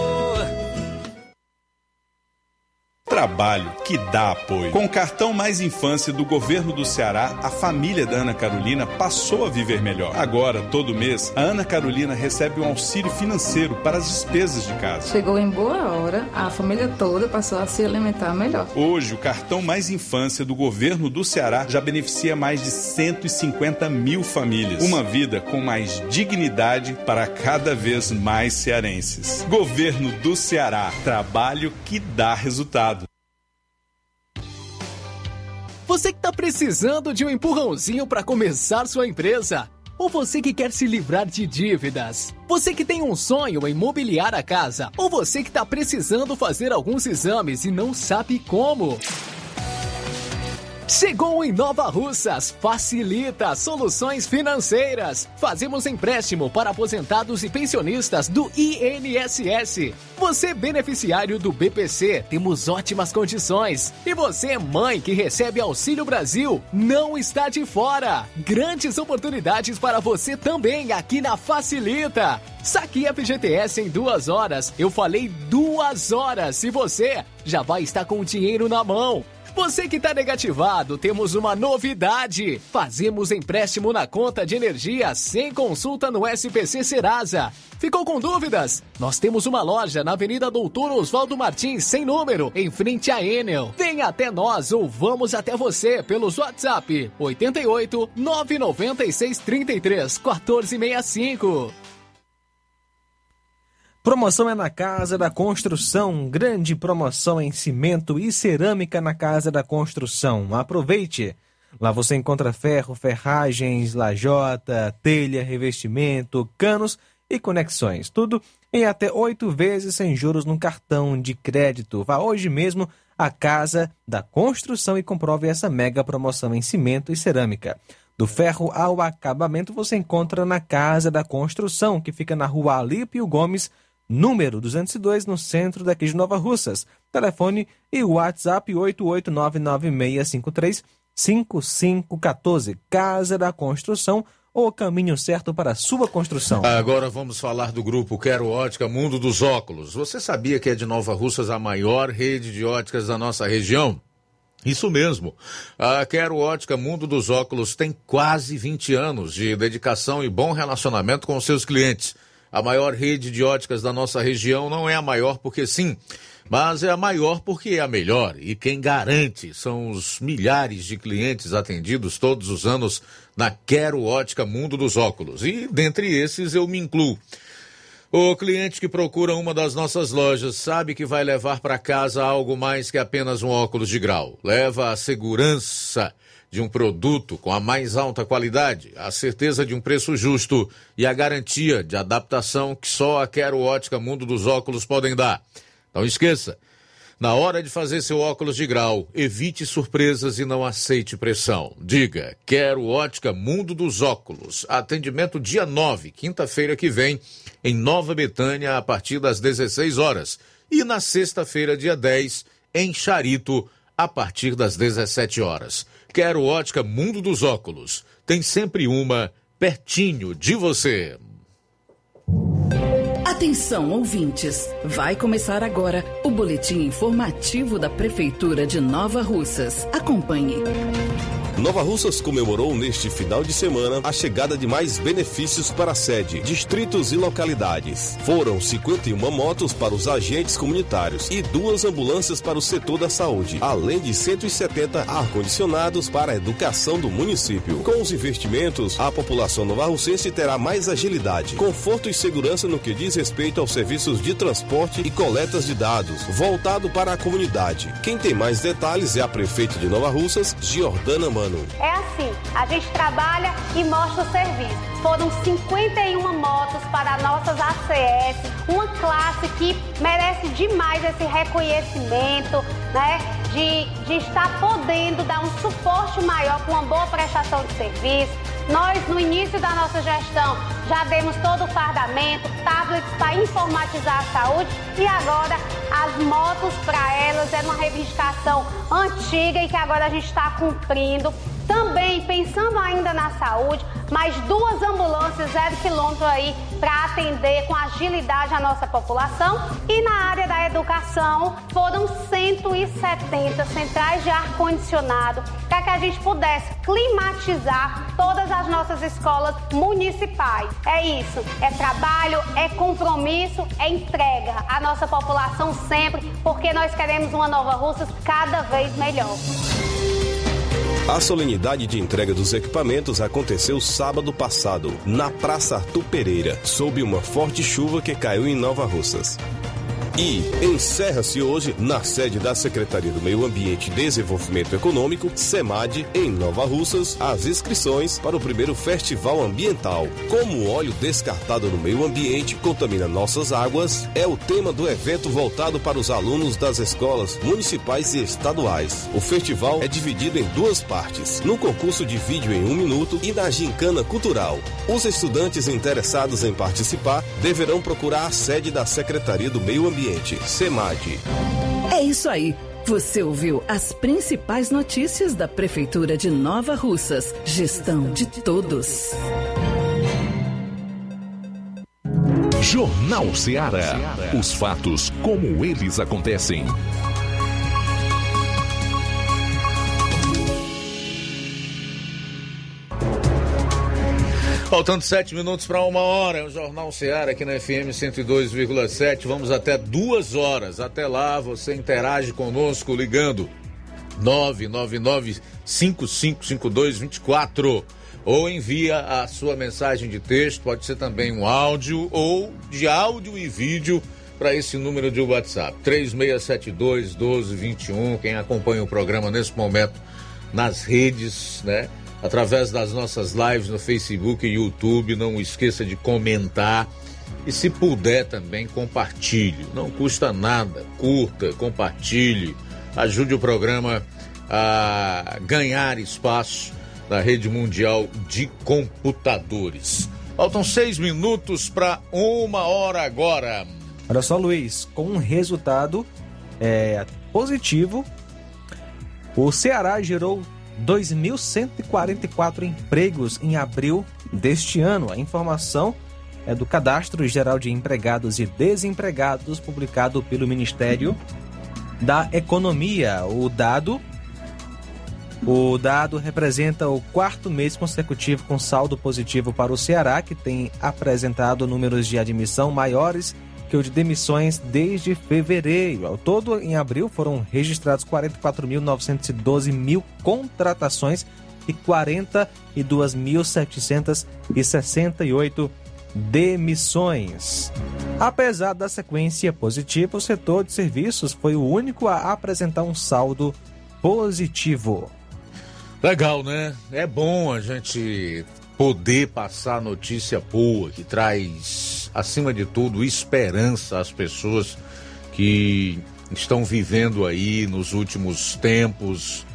Trabalho que dá apoio. Com o cartão Mais Infância do governo do Ceará, a família da Ana Carolina passou a viver melhor. Agora, todo mês, a Ana Carolina recebe um auxílio financeiro para as despesas de casa.
Chegou em boa hora, a família toda passou a se alimentar melhor.
Hoje, o cartão Mais Infância do governo do Ceará já beneficia mais de 150 mil famílias. Uma vida com mais dignidade para cada vez mais cearenses. Governo do Ceará. Trabalho que dá resultado.
Você que está precisando de um empurrãozinho para começar sua empresa? Ou você que quer se livrar de dívidas? Você que tem um sonho em mobiliar a casa? Ou você que está precisando fazer alguns exames e não sabe como? Chegou em Nova Russas, facilita soluções financeiras. Fazemos empréstimo para aposentados e pensionistas do INSS. Você beneficiário do BPC, temos ótimas condições. E você mãe que recebe Auxílio Brasil, não está de fora. Grandes oportunidades para você também aqui na Facilita. Saque FGTS em duas horas. Eu falei duas horas. E você já vai estar com o dinheiro na mão. Você que está negativado, temos uma novidade. Fazemos empréstimo na conta de energia sem consulta no SPC Serasa. Ficou com dúvidas? Nós temos uma loja na Avenida Doutor Oswaldo Martins, sem número, em frente à Enel. Venha até nós ou vamos até você pelos WhatsApp 88 996 33 1465.
Promoção é na Casa da Construção. Grande promoção em cimento e cerâmica na Casa da Construção. Aproveite! Lá você encontra ferro, ferragens, lajota, telha, revestimento, canos e conexões. Tudo em até oito vezes sem juros no cartão de crédito. Vá hoje mesmo à Casa da Construção e comprove essa mega promoção em cimento e cerâmica. Do ferro ao acabamento você encontra na Casa da Construção, que fica na rua Alípio Gomes, número 202, no centro daqui de Nova Russas. Telefone e WhatsApp 88996535514. Casa da Construção, o caminho certo para a sua construção.
Agora vamos falar do grupo Quero Ótica Mundo dos Óculos. Você sabia que é de Nova Russas a maior rede de óticas da nossa região? Isso mesmo. A Quero Ótica Mundo dos Óculos tem quase 20 anos de dedicação e bom relacionamento com seus clientes. A maior rede de óticas da nossa região não é a maior porque sim, mas é a maior porque é a melhor. E quem garante são os milhares de clientes atendidos todos os anos na Quero Ótica Mundo dos Óculos. E dentre esses eu me incluo. O cliente que procura uma das nossas lojas sabe que vai levar para casa algo mais que apenas um óculos de grau. Leva a segurança de um produto com a mais alta qualidade, a certeza de um preço justo e a garantia de adaptação que só a Quero Ótica Mundo dos Óculos podem dar. Não esqueça, na hora de fazer seu óculos de grau, evite surpresas e não aceite pressão. Diga, quero ótica Mundo dos Óculos. Atendimento dia 9, quinta-feira que vem, em Nova Betânia, a partir das 16 horas. E na sexta-feira, dia 10, em Charito, a partir das 17 horas. Quero ótica Mundo dos Óculos. Tem sempre uma pertinho de você.
Atenção, ouvintes! Vai começar agora o boletim informativo da Prefeitura de Nova Russas. Acompanhe.
Nova Russas comemorou neste final de semana a chegada de mais benefícios para a sede, distritos e localidades. Foram 51 motos para os agentes comunitários e duas ambulâncias para o setor da saúde, além de 170 ar-condicionados para a educação do município. Com os investimentos, a população novarrucense terá mais agilidade, conforto e segurança no que diz respeito aos serviços de transporte e coletas de dados, voltado para a comunidade. Quem tem mais detalhes é a prefeita de Nova Russas, Giordana Mano.
É assim, a gente trabalha e mostra o serviço. Foram 51 motos para nossas ACS, uma classe que merece demais esse reconhecimento, né? De, de estar podendo dar um suporte maior com uma boa prestação de serviço. Nós, no início da nossa gestão, já demos todo o fardamento, tablets para informatizar a saúde e agora as motos para elas é uma reivindicação antiga e que agora a gente está cumprindo. Também pensando ainda na saúde, mais duas ambulâncias zero quilômetro aí para atender com agilidade a nossa população. E na área da educação foram 170 centrais de ar-condicionado para que a gente pudesse climatizar todas as nossas escolas municipais. É isso, é trabalho, é compromisso, é entrega à nossa população sempre, porque nós queremos uma Nova Russas cada vez melhor.
A solenidade de entrega dos equipamentos aconteceu sábado passado, na Praça Arthur Pereira, sob uma forte chuva que caiu em Nova Russas. E encerra-se hoje, na sede da Secretaria do Meio Ambiente e Desenvolvimento Econômico, SEMAD, em Nova Russas, as inscrições para o primeiro Festival Ambiental. Como o óleo descartado no meio ambiente contamina nossas águas, é o tema do evento voltado para os alunos das escolas municipais e estaduais. O festival é dividido em duas partes, no concurso de vídeo em um minuto e na gincana cultural. Os estudantes interessados em participar deverão procurar a sede da Secretaria do Meio Ambiente Ambiente, SEMAD.
É isso aí. Você ouviu as principais notícias da Prefeitura de Nova Russas. Gestão de todos.
Jornal Ceará. Os fatos como eles acontecem.
Faltando sete minutos para uma hora, é o Jornal Seara aqui na FM 102,7. Vamos até duas horas. Até lá, você interage conosco ligando 999-555224 ou envia a sua mensagem de texto, pode ser também um áudio ou de áudio e vídeo para esse número de WhatsApp 3672 1221. Quem acompanha o programa nesse momento nas redes, né? Através das nossas lives no Facebook e YouTube. Não esqueça de comentar e, se puder, também compartilhe. Não custa nada. Curta, compartilhe, ajude o programa a ganhar espaço na rede mundial de computadores. Faltam seis minutos para uma hora agora.
Olha só, Luiz, com um resultado é, positivo, o Ceará gerou 2.144 empregos em abril deste ano. A informação é do Cadastro Geral de Empregados e Desempregados, publicado pelo Ministério da Economia. O dado o dado representa o quarto mês consecutivo com saldo positivo para o Ceará, que tem apresentado números de admissão maiores de demissões desde fevereiro. Ao todo, em abril, foram registrados 44.912 mil contratações e 42.768 demissões. Apesar da sequência positiva, o setor de serviços foi o único a apresentar um saldo positivo.
Legal, né? É bom a gente poder passar notícia boa que traz, acima de tudo, esperança às pessoas que estão vivendo aí nos últimos tempos,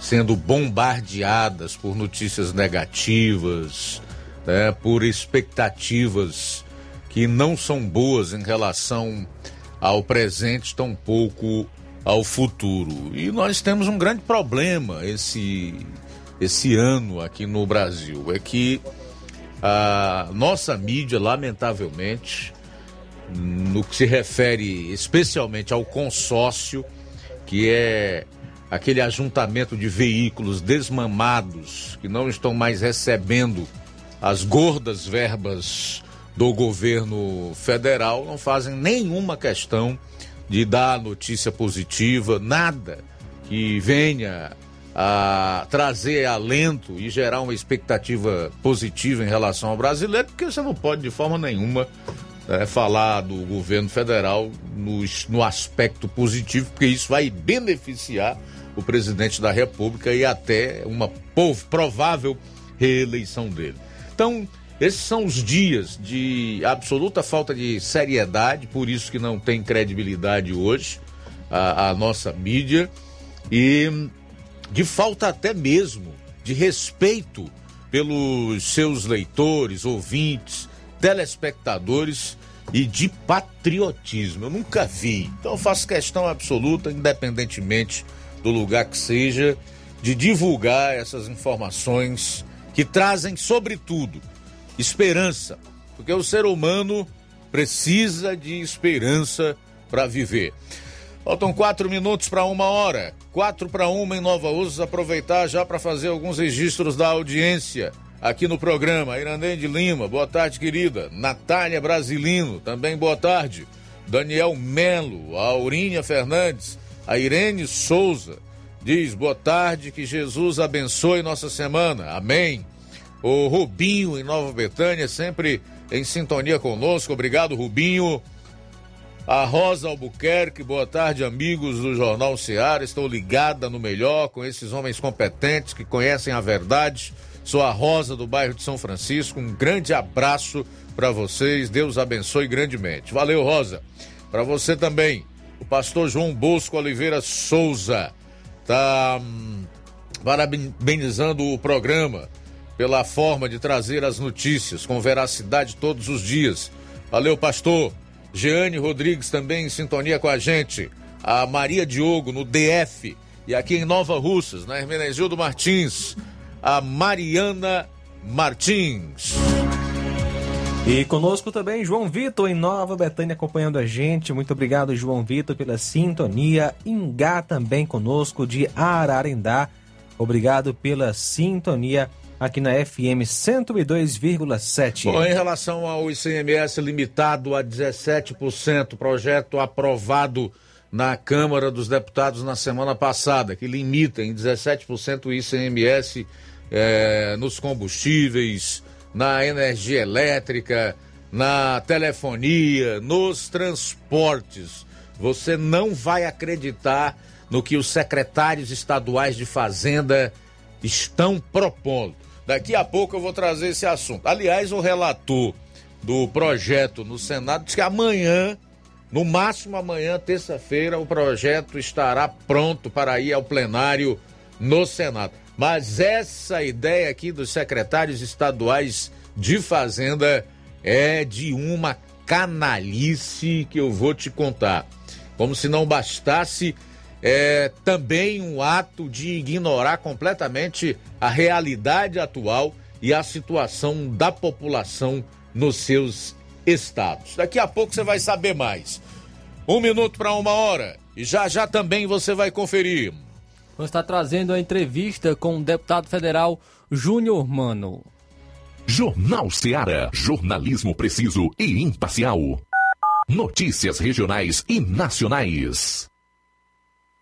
sendo bombardeadas por notícias negativas, né, por expectativas que não são boas em relação ao presente, tampouco ao futuro. E nós temos um grande problema esse esse ano aqui no Brasil é que a nossa mídia, lamentavelmente, no que se refere especialmente ao consórcio, que é aquele ajuntamento de veículos desmamados que não estão mais recebendo as gordas verbas do governo federal, não fazem nenhuma questão de dar notícia positiva, nada que venha a trazer alento e gerar uma expectativa positiva em relação ao brasileiro, porque você não pode de forma nenhuma é, falar do governo federal no, no aspecto positivo, porque isso vai beneficiar o presidente da República e até uma provável reeleição dele. Então, esses são os dias de absoluta falta de seriedade, por isso que não tem credibilidade hoje a, a nossa mídia e de falta até mesmo de respeito pelos seus leitores, ouvintes, telespectadores e de patriotismo. Eu nunca vi. Então eu faço questão absoluta, independentemente do lugar que seja, de divulgar essas informações que trazem, sobretudo, esperança. Porque o ser humano precisa de esperança para viver. Faltam quatro minutos para uma hora. Quatro para uma em Nova Ursos. Aproveitar já para fazer alguns registros da audiência aqui no programa. Irandém de Lima, boa tarde, querida. Natália Brasilino, também boa tarde. Daniel Melo, Aurinha Fernandes, a Irene Souza. Diz boa tarde, que Jesus abençoe nossa semana. Amém. O Rubinho em Nova Betânia, sempre em sintonia conosco. Obrigado, Rubinho. A Rosa Albuquerque, boa tarde, amigos do Jornal Seara. Estou ligada no melhor com esses homens competentes que conhecem a verdade. Sou a Rosa do bairro de São Francisco. Um grande abraço para vocês. Deus abençoe grandemente. Valeu, Rosa. Para você também, o pastor João Bosco Oliveira Souza tá hum, parabenizando o programa pela forma de trazer as notícias com veracidade todos os dias. Valeu, pastor. Jeane Rodrigues também em sintonia com a gente. A Maria Diogo no DF. E aqui em Nova Russas, na Hermenegildo Martins. A Mariana Martins.
E conosco também João Vitor em Nova Betânia acompanhando a gente. Muito obrigado, João Vitor, pela sintonia. Ingá também conosco de Ararendá. Obrigado pela sintonia aqui na FM 102,7.
Bom, em relação ao ICMS limitado a 17%, projeto aprovado na Câmara dos Deputados na semana passada, que limita em 17% o ICMS eh, nos combustíveis, na energia elétrica, na telefonia, nos transportes. Você não vai acreditar no que os secretários estaduais de Fazenda estão propondo. Daqui a pouco eu vou trazer esse assunto. Aliás, o relator do projeto no Senado diz que amanhã, no máximo amanhã, terça-feira, o projeto estará pronto para ir ao plenário no Senado. Mas essa ideia aqui dos secretários estaduais de Fazenda é de uma canalice que eu vou te contar. Como se não bastasse é também um ato de ignorar completamente a realidade atual e a situação da população nos seus estados. Daqui a pouco você vai saber mais. Um minuto para uma hora e já já também você vai conferir.
Vamos estar trazendo a entrevista com o deputado federal Júnior Mano.
Jornal Seara. Jornalismo preciso e imparcial. Notícias regionais e nacionais.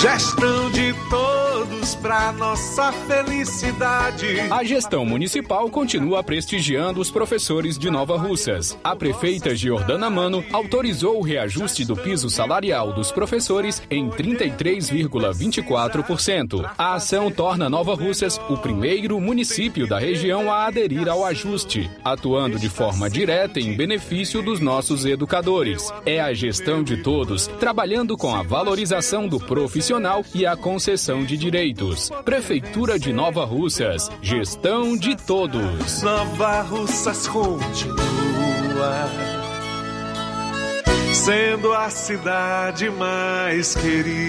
Gestão de todos
juntos pra nossa felicidade.
A gestão municipal continua prestigiando os professores de Nova Russas. A prefeita Giordana Mano autorizou o reajuste do piso salarial dos professores em 33,24%. A ação torna Nova Russas o primeiro município da região a aderir ao ajuste, atuando de forma direta em benefício dos nossos educadores. É a gestão de todos, trabalhando com a valorização do profissional e a concessão de direitos. Prefeitura de Nova Russas, gestão de todos.
Nova Russas continua sendo a cidade mais querida.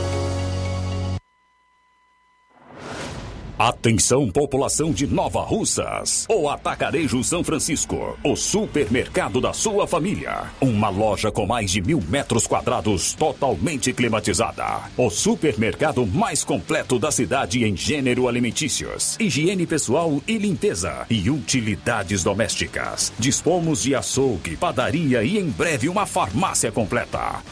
Atenção, população de Nova Russas. O Atacarejo São Francisco, o supermercado da sua família. Uma loja com mais de mil metros quadrados, totalmente climatizada. O supermercado mais completo da cidade em gênero alimentícios, higiene pessoal e limpeza e utilidades domésticas. Dispomos de açougue, padaria e em breve uma farmácia completa.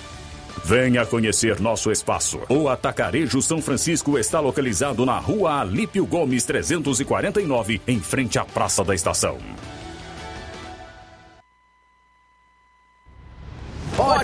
Venha conhecer nosso espaço. O Atacarejo São Francisco está localizado na rua Alípio Gomes 349, em frente à Praça da Estação.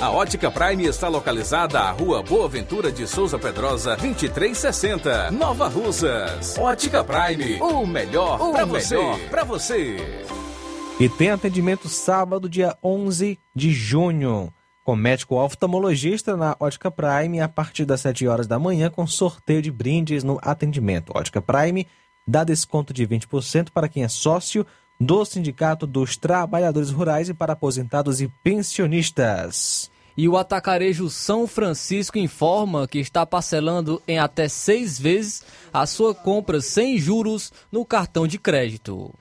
A Ótica Prime está localizada à Rua Boa Ventura de Souza Pedrosa, 2360, Nova Russas. Ótica Prime, o melhor para você. Pra você.
E tem atendimento sábado, dia 11 de junho, com médico oftalmologista na Ótica Prime a partir das 7 horas da manhã, com sorteio de brindes no atendimento. Ótica Prime dá desconto de 20% para quem é sócio do Sindicato dos Trabalhadores Rurais e para aposentados e pensionistas.
E o Atacarejo São Francisco informa que está parcelando em até seis vezes a sua compra sem juros no cartão de crédito.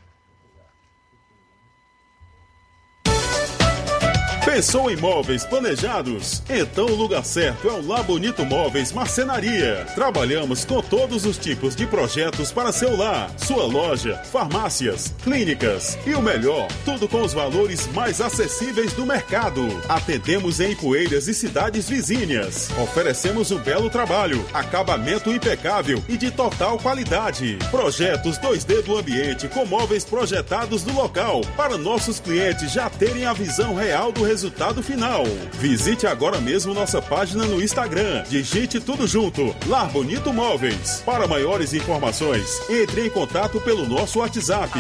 Pensou em móveis planejados? Então o lugar certo é o Lá Bonito Móveis Marcenaria. Trabalhamos com todos os tipos de projetos para seu lar, sua loja, farmácias, clínicas e o melhor, tudo com os valores mais acessíveis do mercado. Atendemos em Poeiras e cidades vizinhas. Oferecemos um belo trabalho, acabamento impecável e de total qualidade. Projetos 2D do ambiente com móveis projetados no local para nossos clientes já terem a visão real do resultado final. Visite agora mesmo nossa página no Instagram. Digite tudo junto. Lar Bonito Móveis. Para maiores informações, entre em contato pelo nosso WhatsApp.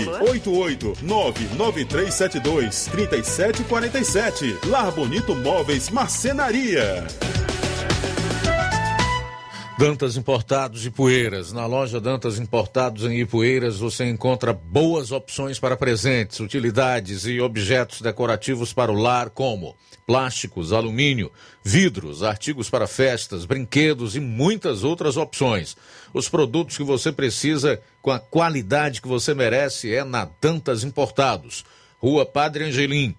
889-9372-3747. Lar Bonito Móveis Marcenaria.
Dantas Importados e Poeiras. Na loja Dantas Importados em Ipueiras você encontra boas opções para presentes, utilidades e objetos decorativos para o lar, como plásticos, alumínio, vidros, artigos para festas, brinquedos e muitas outras opções. Os produtos que você precisa com a qualidade que você merece é na Dantas Importados. Rua Padre Angelim,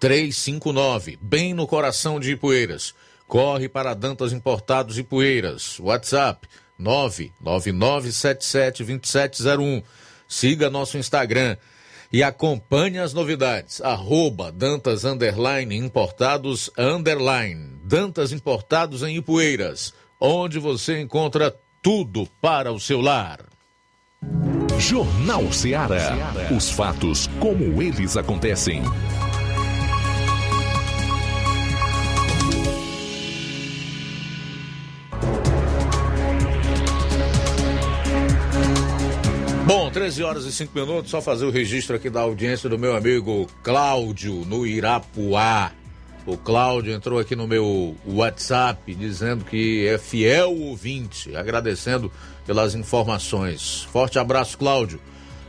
359, bem no coração de Ipueiras. Corre para Dantas Importados e Poeiras. WhatsApp 999772701. Siga nosso Instagram e acompanhe as novidades. Arroba Dantas Underline Importados Underline. Dantas Importados em Ipueiras, onde você encontra tudo para o seu lar.
Jornal Ceará. Os fatos como eles acontecem.
Bom, 13 horas e 5 minutos, só fazer o registro aqui da audiência do meu amigo Cláudio, no Irapuá. O Cláudio entrou aqui no meu WhatsApp dizendo que é fiel ouvinte, agradecendo pelas informações. Forte abraço, Cláudio.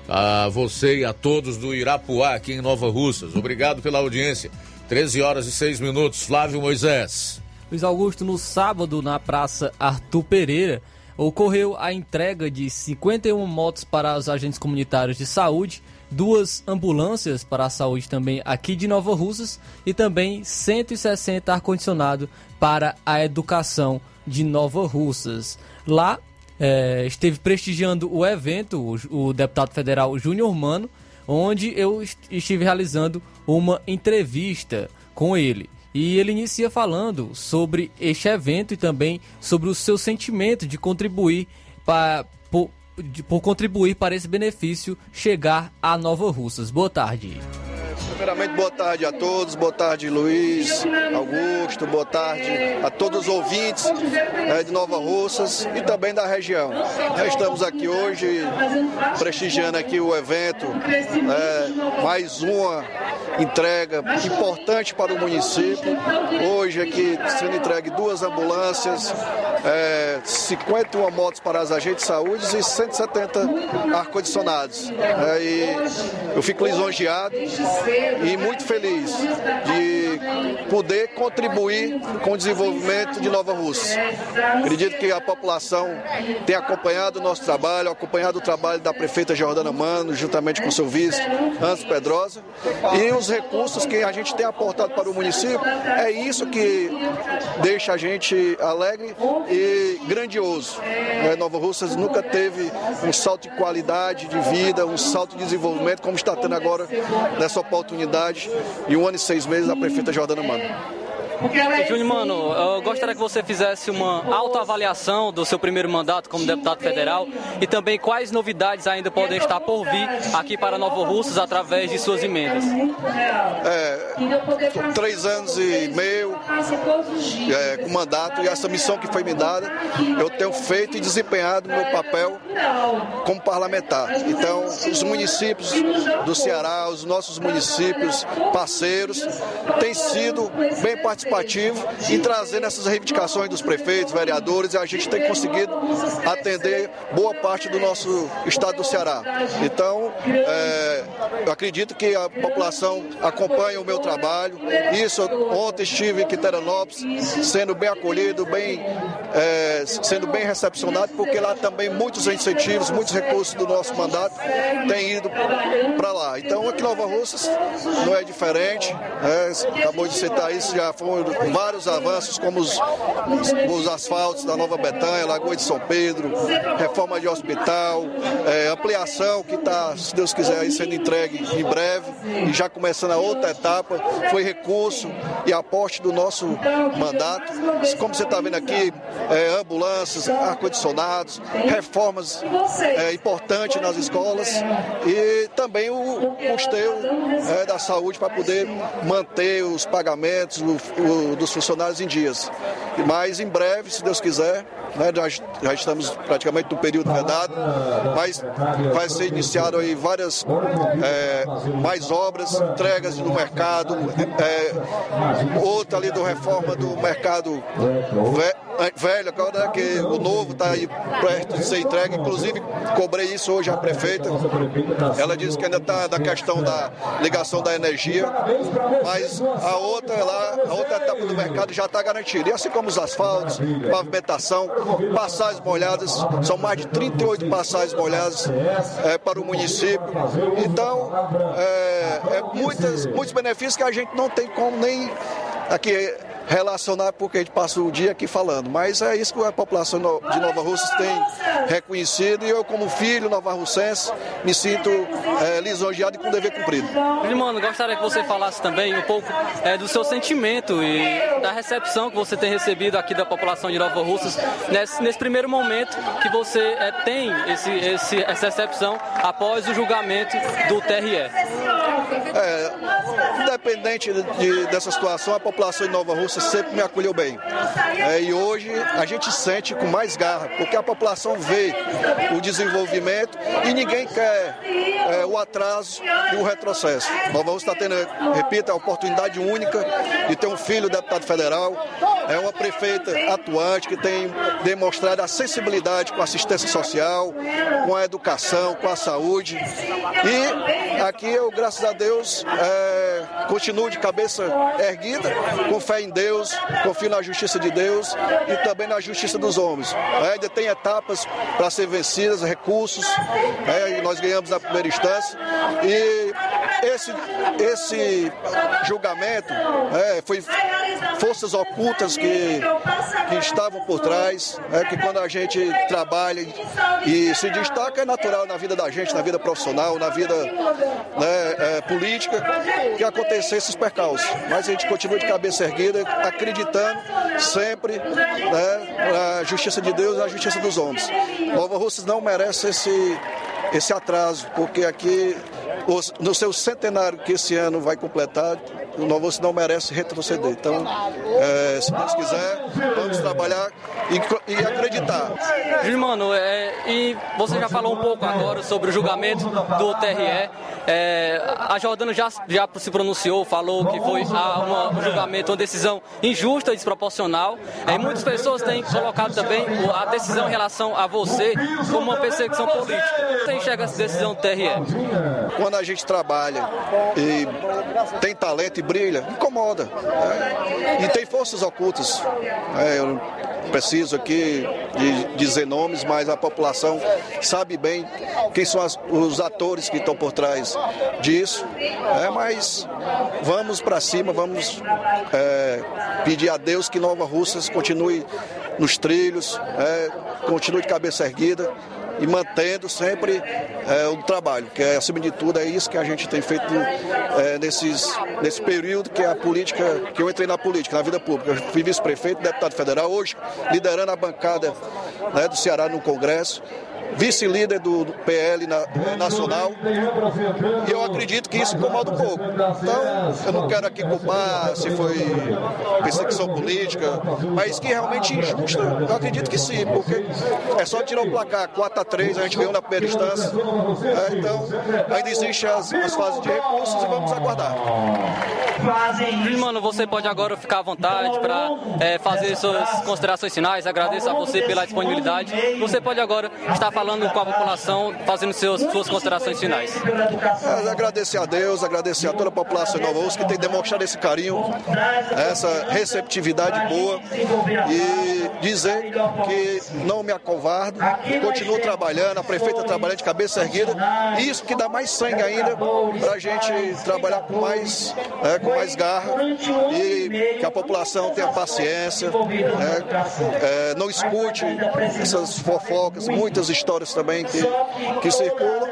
A você e a todos do Irapuá aqui em Nova Russas. Obrigado pela audiência. 13 horas e 6 minutos. Flávio Moisés.
Luiz Augusto, no sábado, na Praça Arthur Pereira, ocorreu a entrega de 51 motos para os agentes comunitários de saúde, duas ambulâncias para a saúde também aqui de Nova Russas e também 160 ar-condicionado para a educação de Nova Russas. Lá é, esteve prestigiando o evento o, o deputado federal Júnior Mano, onde eu estive realizando uma entrevista com ele. E ele inicia falando sobre este evento e também sobre o seu sentimento de contribuir para, por, de, por contribuir para esse benefício chegar a Nova Russas. Boa tarde.
Primeiramente, boa tarde a todos, boa tarde Luiz, Augusto, boa tarde a todos os ouvintes é, de Nova Russas e também da região. Nós estamos aqui hoje prestigiando aqui o evento, é, mais uma entrega importante para o município. Hoje aqui sendo entregue duas ambulâncias, é, 51 motos para as agentes de saúde e 170 ar-condicionados. É, e eu fico lisonjeado e muito feliz de poder contribuir com o desenvolvimento de Nova Rússia. Acredito que a população tem acompanhado o nosso trabalho, acompanhado o trabalho da prefeita Jordana Mano, juntamente com o seu vice, Antes Pedrosa, e os recursos que a gente tem aportado para o município, é isso que deixa a gente alegre e grandioso. É, Nova Russas nunca teve um salto de qualidade de vida, um salto de desenvolvimento como está tendo agora nessa oportunidade e um ano e seis meses da prefeita Jordana Mano.
Júnior, mano, eu gostaria que você fizesse uma autoavaliação do seu primeiro mandato como deputado federal e também quais novidades ainda podem estar por vir aqui para Nova Russas através de suas emendas.
É, três anos e meio é, com mandato e essa missão que foi me dada, eu tenho feito e desempenhado meu papel como parlamentar. Então, os municípios do Ceará, os nossos municípios parceiros, têm sido bem participativos em trazendo essas reivindicações dos prefeitos, vereadores, e a gente tem conseguido atender boa parte do nosso estado do Ceará. Então, é, eu acredito que a população acompanha o meu trabalho. Isso, ontem estive em Quiteranópolis, sendo bem acolhido, bem, é, sendo bem recepcionado, porque lá também muitos incentivos, muitos recursos do nosso mandato têm ido para lá. Então, aqui em Nova Russas não é diferente. É, acabou de citar isso, já foi vários avanços, como os, os, os, asfaltos da Nova Betânia, Lagoa de São Pedro, reforma de hospital, é, ampliação que está, se Deus quiser, aí sendo entregue em breve e já começando a outra etapa, foi recurso e aporte do nosso mandato. Como você está vendo aqui, é, ambulâncias, ar-condicionados, reformas é, importantes nas escolas e também o custeio é, da saúde para poder manter os pagamentos, o, o, dos funcionários em dias. Mas em breve, se Deus quiser, né, já, já, estamos praticamente no período vedado, mas vai ser iniciado aí várias é, mais obras, entregas no mercado, é, outra ali do reforma do mercado velho, agora que o novo está aí perto de ser entregue. Inclusive, cobrei isso hoje à prefeita. Ela disse que ainda está da questão da ligação da energia, mas a outra lá, a outra etapa do mercado já está garantida. E assim como os asfaltos, pavimentação, passagens molhadas, são mais de 38 passagens molhadas é, para o município. Então, é, é muitas, muitos benefícios que a gente não tem como nem aqui relacionar porque a gente passa o dia aqui falando, mas é isso que a população de Nova Russas tem reconhecido e eu, como filho nova-russense, me sinto é, lisonjeado e com dever cumprido.
Mano, gostaria que você falasse também um pouco é, do seu sentimento e da recepção que você tem recebido aqui da população de Nova Russas nesse, nesse primeiro momento que você é, tem esse, esse, essa recepção após o julgamento do TRE.
É, independente de, dessa situação, a população de Nova Russa sempre me acolheu bem. É, e hoje a gente sente com mais garra, porque a população vê o desenvolvimento e ninguém quer é, o atraso e o retrocesso. Nova Russa está tendo, repito, a oportunidade única de ter um filho deputado federal, é uma prefeita atuante que tem demonstrado a sensibilidade com a assistência social, com a educação, com a saúde. E aqui eu, graças a Deus, é, de cabeça erguida, com fé em Deus, confio na justiça de Deus e também na justiça dos homens. É, ainda tem etapas para ser vencidas, recursos, é, nós ganhamos na primeira instância e esse, esse julgamento é, foi forças ocultas que, que estavam por trás, é, que quando a gente trabalha e se destaca é natural na vida da gente, na vida profissional, na vida né, é, política, que acontecessem esses percalços. Mas a gente continua de cabeça erguida, acreditando sempre né, na justiça de Deus e na justiça dos homens. Nova Russas não merece esse, esse atraso, porque aqui no seu centenário que esse ano vai completar, o Nova Russa não merece retroceder. Então, é, se Deus quiser, vamos trabalhar e, e acreditar.
Gilmano, é, e você já falou um pouco agora sobre o julgamento do TRE. É, a Jordana já, já se pronunciou, falou que foi uma, um julgamento, uma decisão injusta e desproporcional. É, muitas pessoas têm colocado também a decisão em relação a você como uma perseguição política. Você enxerga essa decisão do TRE?
Quando a gente trabalha e tem talento e brilha, incomoda. Né? E tem forças ocultas. Né? Eu preciso aqui de dizer nomes, mas a população sabe bem quem são as, os atores que estão por trás disso. É, mas vamos para cima, vamos é, pedir a Deus que Nova Russas continue nos trilhos, é, continue de cabeça erguida e mantendo sempre é, o trabalho, que é, acima de tudo é isso que a gente tem feito é, nesses, nesse período que a política, que eu entrei na política, na vida pública. Eu fui vice-prefeito, deputado federal, hoje liderando a bancada né, do Ceará no Congresso vice-líder do, PL na, nacional. E eu acredito que isso incomoda um pouco. Então, eu não quero aqui culpar se foi perseguição política, mas que realmente injusta, eu acredito que sim, porque é só tirar o placar 4 a 3 a gente ganhou na primeira instância. É, então, ainda existem as, as fases de recursos e vamos aguardar.
Mano, você pode agora ficar à vontade para é, fazer suas considerações finais. Agradeço a você pela disponibilidade. Você pode agora estar falando com a população, fazendo seus, suas considerações finais.
É, agradecer a Deus, agradecer a toda a população de Nova Rússia que tem demonstrado esse carinho, essa receptividade boa e dizer que não me acovardo, continuo trabalhando, a prefeita trabalhando de cabeça erguida, isso que dá mais sangue ainda para a gente trabalhar com mais, é, com mais garra e que a população tenha paciência, é, é, não escute essas fofocas, muitas histórias histórias também que, que circulam,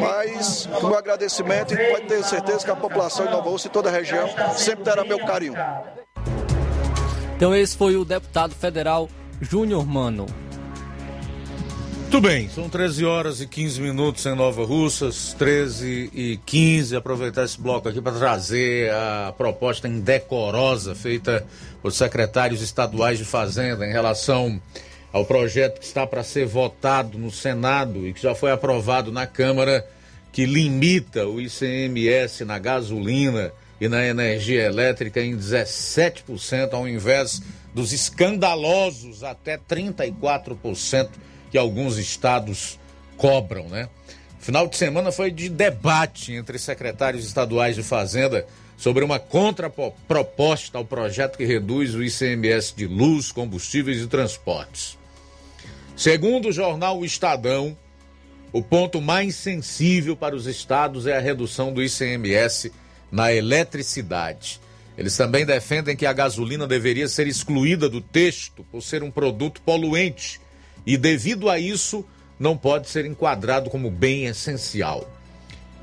mas o meu agradecimento e pode ter certeza que a população de Nova Ursa e toda a região sempre terá meu carinho.
Então esse foi o deputado federal Júnior Mano.
Muito bem, são 13 horas e 15 minutos em Nova Russas, 13 e 15. Aproveitar esse bloco aqui para trazer a proposta indecorosa feita por secretários estaduais de Fazenda em relação ao projeto que está para ser votado no Senado e que já foi aprovado na Câmara, que limita o ICMS na gasolina e na energia elétrica em 17%, ao invés dos escandalosos até 34% que alguns estados cobram, né? Final de semana foi de debate entre secretários estaduais de Fazenda sobre uma contraproposta ao projeto que reduz o ICMS de luz, combustíveis e transportes. Segundo o jornal Estadão, o ponto mais sensível para os estados é a redução do ICMS na eletricidade. Eles também defendem que a gasolina deveria ser excluída do texto por ser um produto poluente e, devido a isso, não pode ser enquadrado como bem essencial.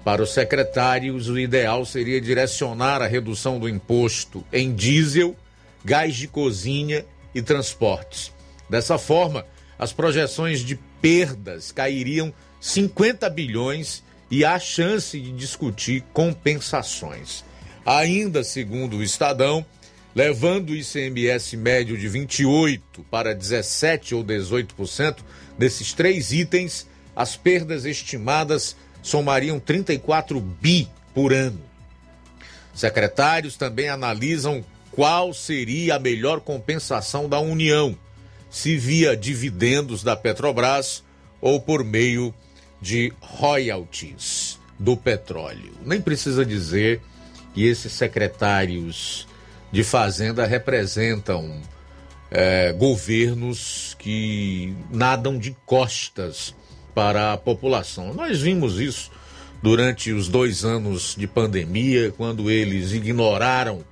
Para os secretários, o ideal seria direcionar a redução do imposto em diesel, gás de cozinha e transportes. Dessa forma, as projeções de perdas cairiam 50 bilhões e há chance de discutir compensações. Ainda segundo o Estadão, levando o ICMS médio de 28 para 17 ou 18% desses três itens, as perdas estimadas somariam 34 bi por ano. Secretários também analisam qual seria a melhor compensação da União, se via dividendos da Petrobras ou por meio de royalties do petróleo. Nem precisa dizer que esses secretários de Fazenda representam é, governos que nadam de costas para a população. Nós vimos isso durante os dois anos de pandemia, quando eles ignoraram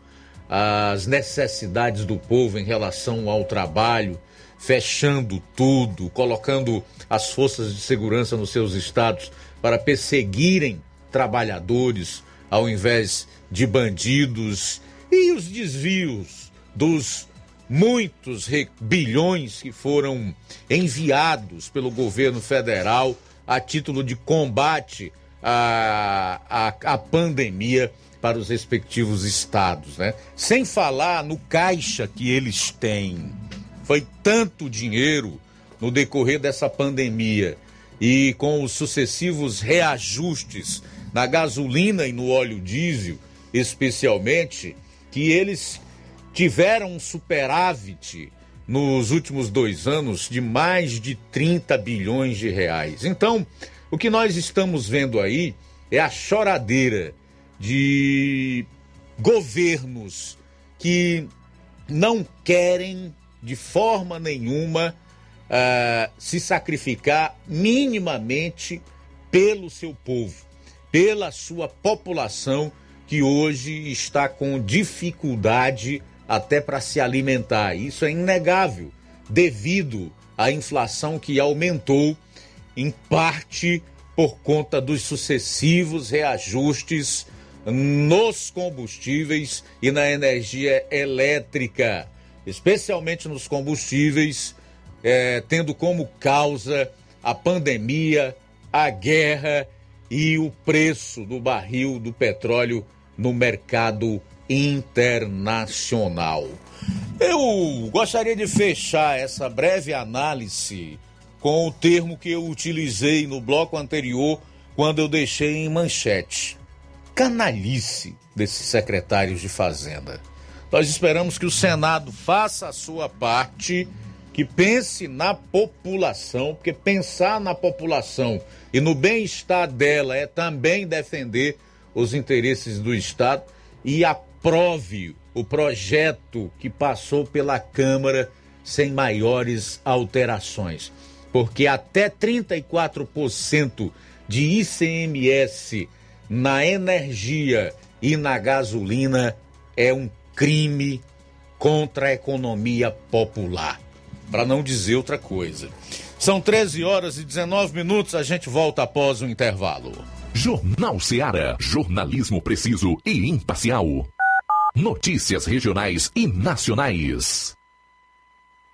as necessidades do povo em relação ao trabalho, fechando tudo, colocando as forças de segurança nos seus estados para perseguirem trabalhadores ao invés de bandidos e os desvios dos muitos bilhões que foram enviados pelo governo federal a título de combate à, à, à pandemia para os respectivos estados, né? Sem falar no caixa que eles têm. Foi tanto dinheiro no decorrer dessa pandemia e com os sucessivos reajustes na gasolina e no óleo diesel, especialmente, que eles tiveram um superávit nos últimos dois anos de mais de 30 bilhões de reais. Então, o que nós estamos vendo aí é a choradeira de governos que não querem de forma nenhuma uh, se sacrificar minimamente pelo seu povo, pela sua população que hoje está com dificuldade até para se alimentar. Isso é inegável, devido à inflação que aumentou, em parte por conta dos sucessivos reajustes nos combustíveis e na energia elétrica, especialmente nos combustíveis, é, tendo como causa a pandemia, a guerra e o preço do barril do petróleo no mercado internacional. Eu gostaria de fechar essa breve análise com o termo que eu utilizei no bloco anterior quando eu deixei em manchete. Canalice desses secretários de Fazenda. Nós esperamos que o Senado faça a sua parte, que pense na população, porque pensar na população e no bem-estar dela é também defender os interesses do Estado e aprove o projeto que passou pela Câmara sem maiores alterações. Porque até 34% de ICMS na energia e na gasolina é um crime contra a economia popular. Para não dizer outra coisa. São 13 horas e 19 minutos, a gente volta após o intervalo.
Jornal Seara. Jornalismo preciso e imparcial. Notícias regionais e nacionais.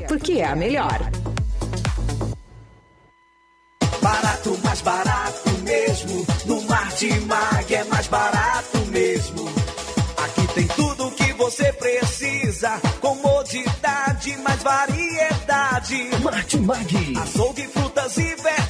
porque é a melhor.
Barato, mais barato mesmo. No Martimag é mais barato mesmo. Aqui tem tudo o que você precisa. Comodidade, mais variedade. Martimag. Açougue, frutas e verduras.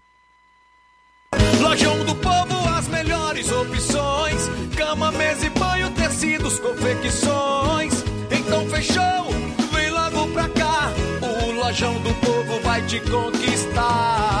Lojão do Povo, as melhores opções: cama, mesa e banho, tecidos, confecções. Então fechou, vem logo pra cá. O Lojão do Povo vai te conquistar.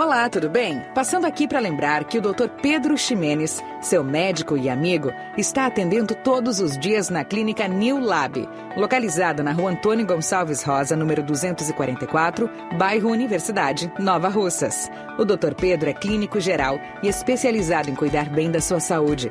Olá, tudo bem? Passando aqui para lembrar que o Dr. Pedro Ximenes, seu médico e amigo, está atendendo todos os dias na clínica New Lab, localizada na rua Antônio Gonçalves Rosa, número 244, bairro Universidade, Nova Russas. O Dr. Pedro é clínico geral e especializado em cuidar bem da sua saúde,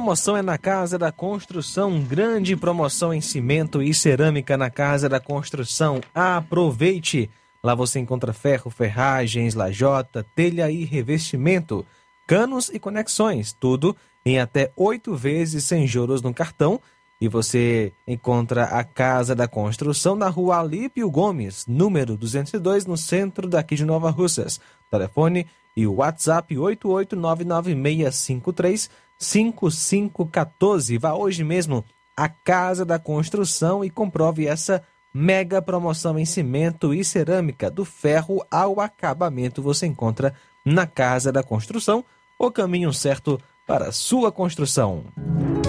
Promoção é na Casa da Construção, grande promoção em cimento e cerâmica na Casa da Construção. Aproveite! Lá você encontra ferro, ferragens, lajota, telha e revestimento, canos e conexões, tudo em até oito vezes sem juros no cartão. E você encontra a Casa da Construção na rua Alípio Gomes, número 202, no centro daqui de Nova Russas. Telefone e WhatsApp 8899653 5514. Vá hoje mesmo à Casa da Construção e comprove essa mega promoção em cimento e cerâmica do ferro ao acabamento. Você encontra na Casa da Construção o caminho certo para sua construção.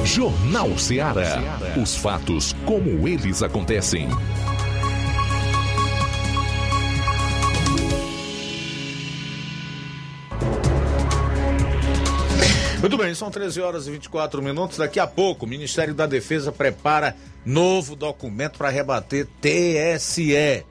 Jornal Ceará. Os fatos como eles acontecem.
Muito bem, são 13 horas e 24 minutos. Daqui a pouco, o Ministério da Defesa prepara novo documento para rebater TSE.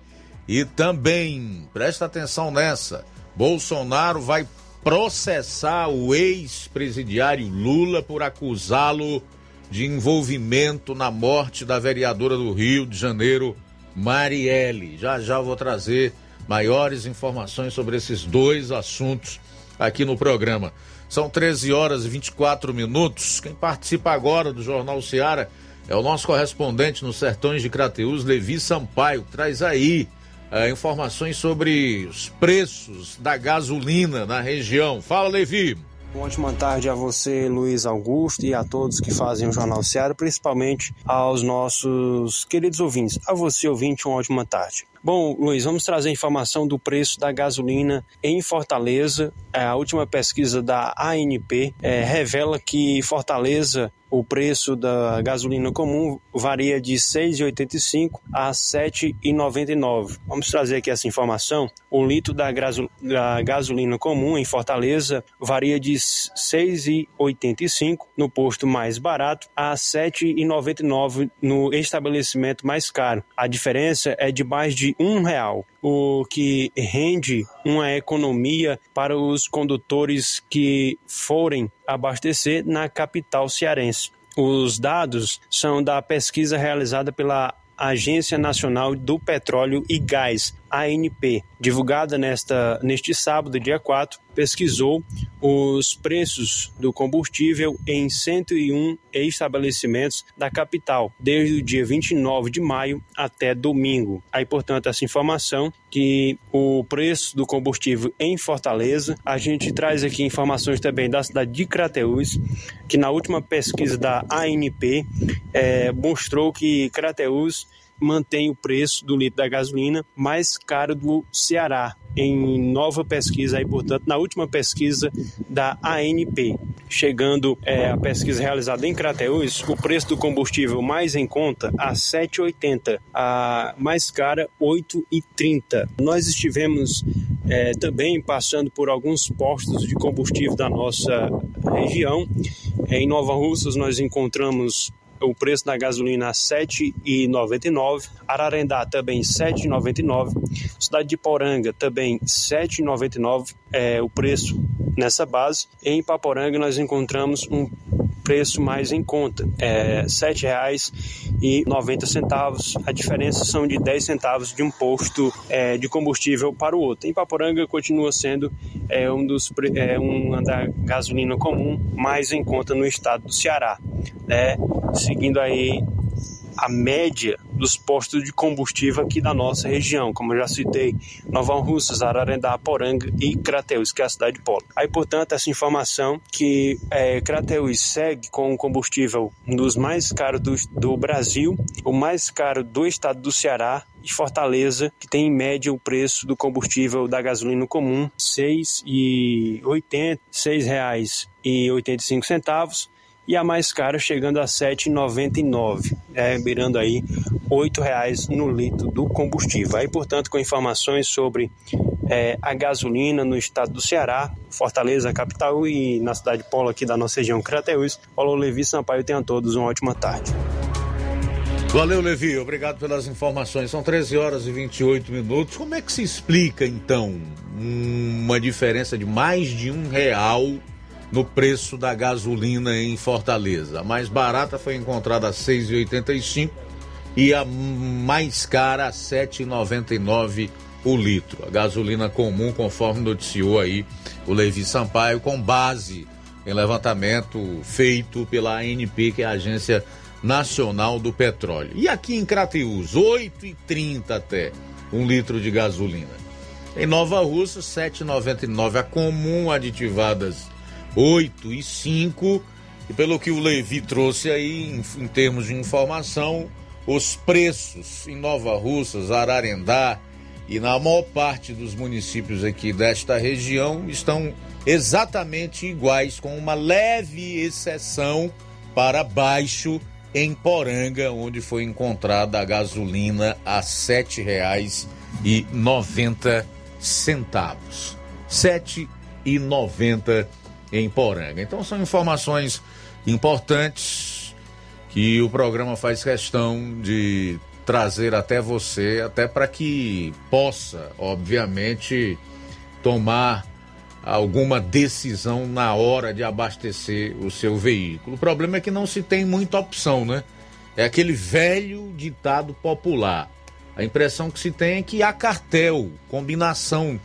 E também, presta atenção nessa: Bolsonaro vai processar o ex-presidiário Lula por acusá-lo de envolvimento na morte da vereadora do Rio de Janeiro, Marielle. Já já vou trazer maiores informações sobre esses dois assuntos aqui no programa. São 13 horas e 24 minutos. Quem participa agora do Jornal Seara é o nosso correspondente nos sertões de Crateus, Levi Sampaio. Traz aí uh, informações sobre os preços da gasolina na região. Fala, Levi.
Uma ótima tarde a você, Luiz Augusto, e a todos que fazem o Jornal Seara, principalmente aos nossos queridos ouvintes. A você, ouvinte, uma ótima tarde. Bom, Luiz, vamos trazer informação do preço da gasolina em Fortaleza. É, a última pesquisa da ANP é, revela que Fortaleza o preço da gasolina comum varia de R$ 6,85 a R$ 7,99. Vamos trazer aqui essa informação. O litro da, gasolina comum em Fortaleza varia de R$ 6,85 no posto mais barato a R$ 7,99 no estabelecimento mais caro. A diferença é de mais de um real, o que rende uma economia para os condutores que forem abastecer na capital cearense. Os dados são da pesquisa realizada pela Agência Nacional do Petróleo e Gás, ANP, divulgada nesta, neste sábado, dia 4, pesquisou os preços do combustível em 101 estabelecimentos da capital, desde o dia 29 de maio até domingo. Aí, portanto, essa informação que o preço do combustível em Fortaleza, a gente traz aqui informações também da cidade de Crateús, que na última pesquisa da ANP é, mostrou que Crateús mantém o preço do litro da gasolina mais caro do Ceará, em nova pesquisa aí, portanto, na última pesquisa da ANP. Chegando é, a pesquisa realizada em Crateús, o preço do combustível mais em conta a 7,80, a mais cara 8,30. Nós estivemos é, também passando por alguns postos de combustível da nossa região. Em Nova Russas nós encontramos o preço da gasolina R$ 7,99, Ararendá também R$ 7,99, Cidade de Poranga também R$ 7,99 é o preço nessa base. Em Paporanga nós encontramos um preço mais em conta, é R$ 7,90. A diferença são de 10 centavos de um posto é, de combustível para o outro. Em Paporanga continua sendo é, um dos é, uma da gasolina comum mais em conta no estado do Ceará, né? Seguindo aí a média dos postos de combustível aqui da nossa região, como eu já citei, Nova Russas, Ararendá, Poranga e Crateus, que é a cidade de Polo. Aí, portanto, essa informação que é, Crateus segue com o combustível dos mais caros do, do Brasil, o mais caro do estado do Ceará, e Fortaleza, que tem em média o preço do combustível da gasolina comum R$ 6,80, R$ 6,85 e a mais cara chegando a R$ 7,99, é, beirando aí R$ reais no litro do combustível. Aí, portanto, com informações sobre é, a gasolina no estado do Ceará, Fortaleza, capital e na cidade de Polo aqui da nossa região Crateus. Paulo Levi Sampaio, tenham todos uma ótima tarde.
Valeu, Levi. Obrigado pelas informações. São 13 horas e 28 minutos. Como é que se explica, então, uma diferença de mais de um real no preço da gasolina em Fortaleza. A mais barata foi encontrada a 6,85 e a mais cara a 7,99 o litro. A gasolina comum, conforme noticiou aí o Levi Sampaio, com base em levantamento feito pela ANP, que é a Agência Nacional do Petróleo. E aqui em Crateús, 8,30 até um litro de gasolina. Em Nova Rússia, 7,99 a comum aditivadas 8 e 5. E pelo que o Levi trouxe aí, em, em termos de informação, os preços em Nova Russas, Ararendá e na maior parte dos municípios aqui desta região estão exatamente iguais, com uma leve exceção para baixo em Poranga, onde foi encontrada a gasolina a R$ 7,90. R$ 7,90 em Poranga. Então são informações importantes que o programa faz questão de trazer até você, até para que possa, obviamente, tomar alguma decisão na hora de abastecer o seu veículo. O problema é que não se tem muita opção, né? É aquele velho ditado popular. A impressão que se tem é que há cartel, combinação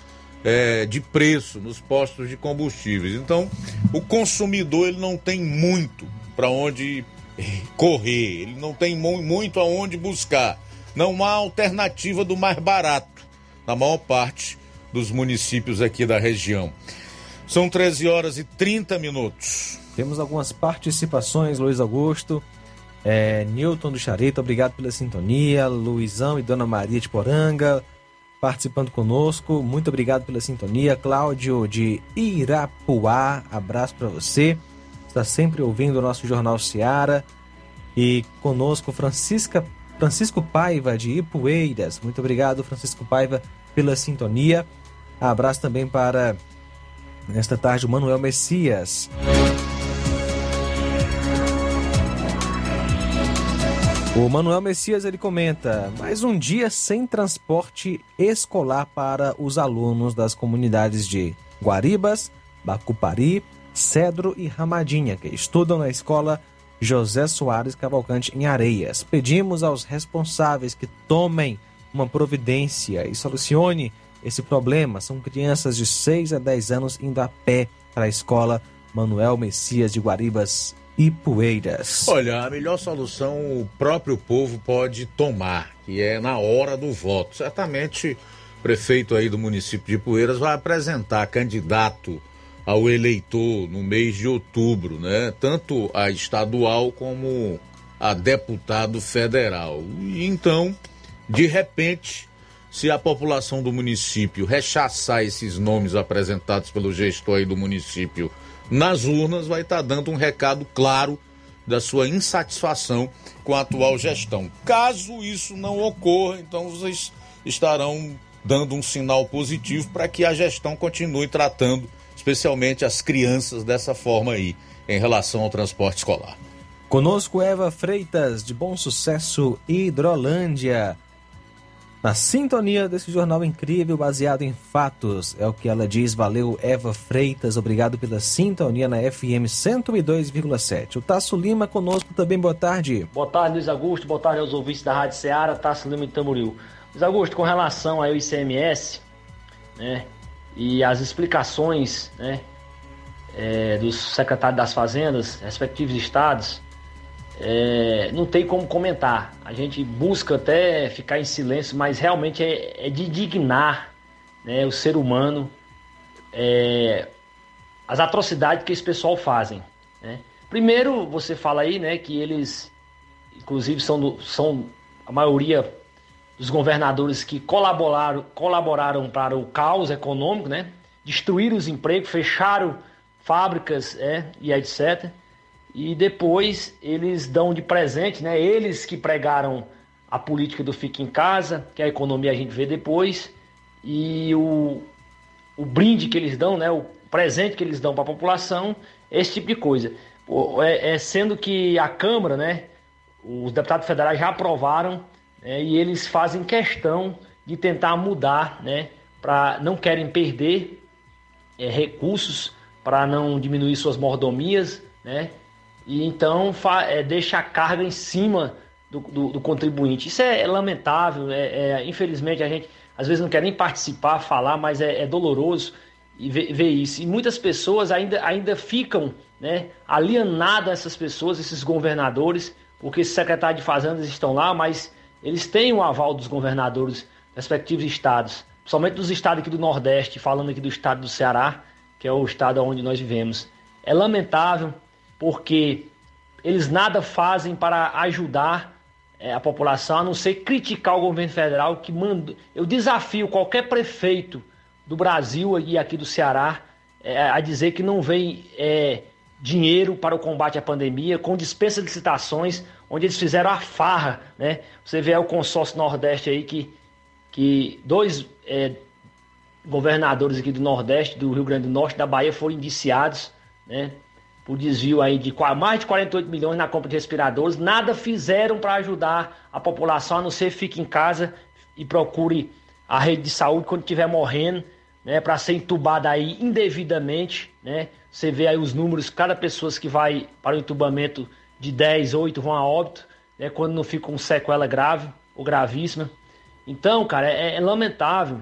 é, de preço nos postos de combustíveis. Então, o consumidor ele não tem muito para onde correr, ele não tem muito aonde buscar. Não há alternativa do mais barato na maior parte dos municípios aqui da região. São 13 horas e 30 minutos.
Temos algumas participações, Luiz Augusto. É, Newton do Charito, obrigado pela sintonia. Luizão e Dona Maria de Poranga participando conosco. Muito obrigado pela sintonia. Cláudio de Irapuá, abraço para você. Está sempre ouvindo o nosso Jornal Seara. E conosco Francisca, Francisco Paiva de Ipueiras. Muito obrigado, Francisco Paiva, pela sintonia. Abraço também para, nesta tarde, o Manuel Messias. O Manuel Messias ele comenta: mais um dia sem transporte escolar para os alunos das comunidades de Guaribas, Bacupari, Cedro e Ramadinha, que estudam na escola José Soares Cavalcante em Areias. Pedimos aos responsáveis que tomem uma providência e solucione esse problema. São crianças de 6 a 10 anos indo a pé para a escola Manuel Messias de Guaribas, e Poeiras.
Olha, a melhor solução o próprio povo pode tomar, que é na hora do voto. Certamente o prefeito aí do município de Poeiras vai apresentar candidato ao eleitor no mês de outubro, né? Tanto a estadual como a deputado federal. E então, de repente, se a população do município rechaçar esses nomes apresentados pelo gestor aí do município nas urnas, vai estar tá dando um recado claro da sua insatisfação com a atual gestão. Caso isso não ocorra, então vocês estarão dando um sinal positivo para que a gestão continue tratando especialmente as crianças dessa forma aí em relação ao transporte escolar.
Conosco Eva Freitas de Bom Sucesso Hidrolândia. Na sintonia desse jornal incrível, baseado em fatos, é o que ela diz. Valeu, Eva Freitas. Obrigado pela sintonia na FM 102,7. O Tasso Lima conosco também. Boa tarde.
Boa tarde, Luiz Augusto. Boa tarde aos ouvintes da Rádio Ceará. Tasso Lima em Tamboril. Luiz Augusto, com relação ao ICMS, né, e as explicações, né, é, dos secretários das fazendas, respectivos estados, é, não tem como comentar. A gente busca até ficar em silêncio, mas realmente é, é de indignar né, o ser humano é, as atrocidades que esse pessoal fazem. Né? Primeiro, você fala aí né, que eles, inclusive, são, do, são a maioria dos governadores que colaboraram, colaboraram para o caos econômico, né? destruíram os empregos, fecharam fábricas é, e etc e depois eles dão de presente, né? Eles que pregaram a política do fique em casa, que a economia a gente vê depois, e o, o brinde que eles dão, né? O presente que eles dão para a população, esse tipo de coisa. É, é, sendo que a Câmara, né? Os deputados federais já aprovaram né, e eles fazem questão de tentar mudar, né? Para não querem perder é, recursos para não diminuir suas mordomias, né? E então é, deixa a carga em cima do, do, do contribuinte. Isso é, é lamentável, é, é, infelizmente a gente às vezes não quer nem participar, falar, mas é, é doloroso e ver, ver, isso. E muitas pessoas ainda, ainda ficam né, alienadas essas pessoas, esses governadores, porque esses secretários de fazendas estão lá, mas eles têm o aval dos governadores respectivos estados, somente dos estados aqui do Nordeste, falando aqui do estado do Ceará, que é o estado onde nós vivemos. É lamentável, porque eles nada fazem para ajudar é, a população, a não ser criticar o governo federal que manda. Eu desafio qualquer prefeito do Brasil e aqui do Ceará é, a dizer que não vem é, dinheiro para o combate à pandemia, com dispensa de licitações, onde eles fizeram a farra, né? Você vê o consórcio Nordeste aí que, que dois é, governadores aqui do Nordeste, do Rio Grande do Norte, da Bahia foram indiciados, né? Por desvio aí de mais de 48 milhões na compra de respiradores, nada fizeram para ajudar a população, a não ser fique em casa e procure a rede de saúde quando estiver morrendo, né, para ser entubada aí indevidamente, né? Você vê aí os números, cada pessoa que vai para o entubamento de 10, 8 vão a óbito, né, quando não fica com sequela grave ou gravíssima. Então, cara, é, é lamentável.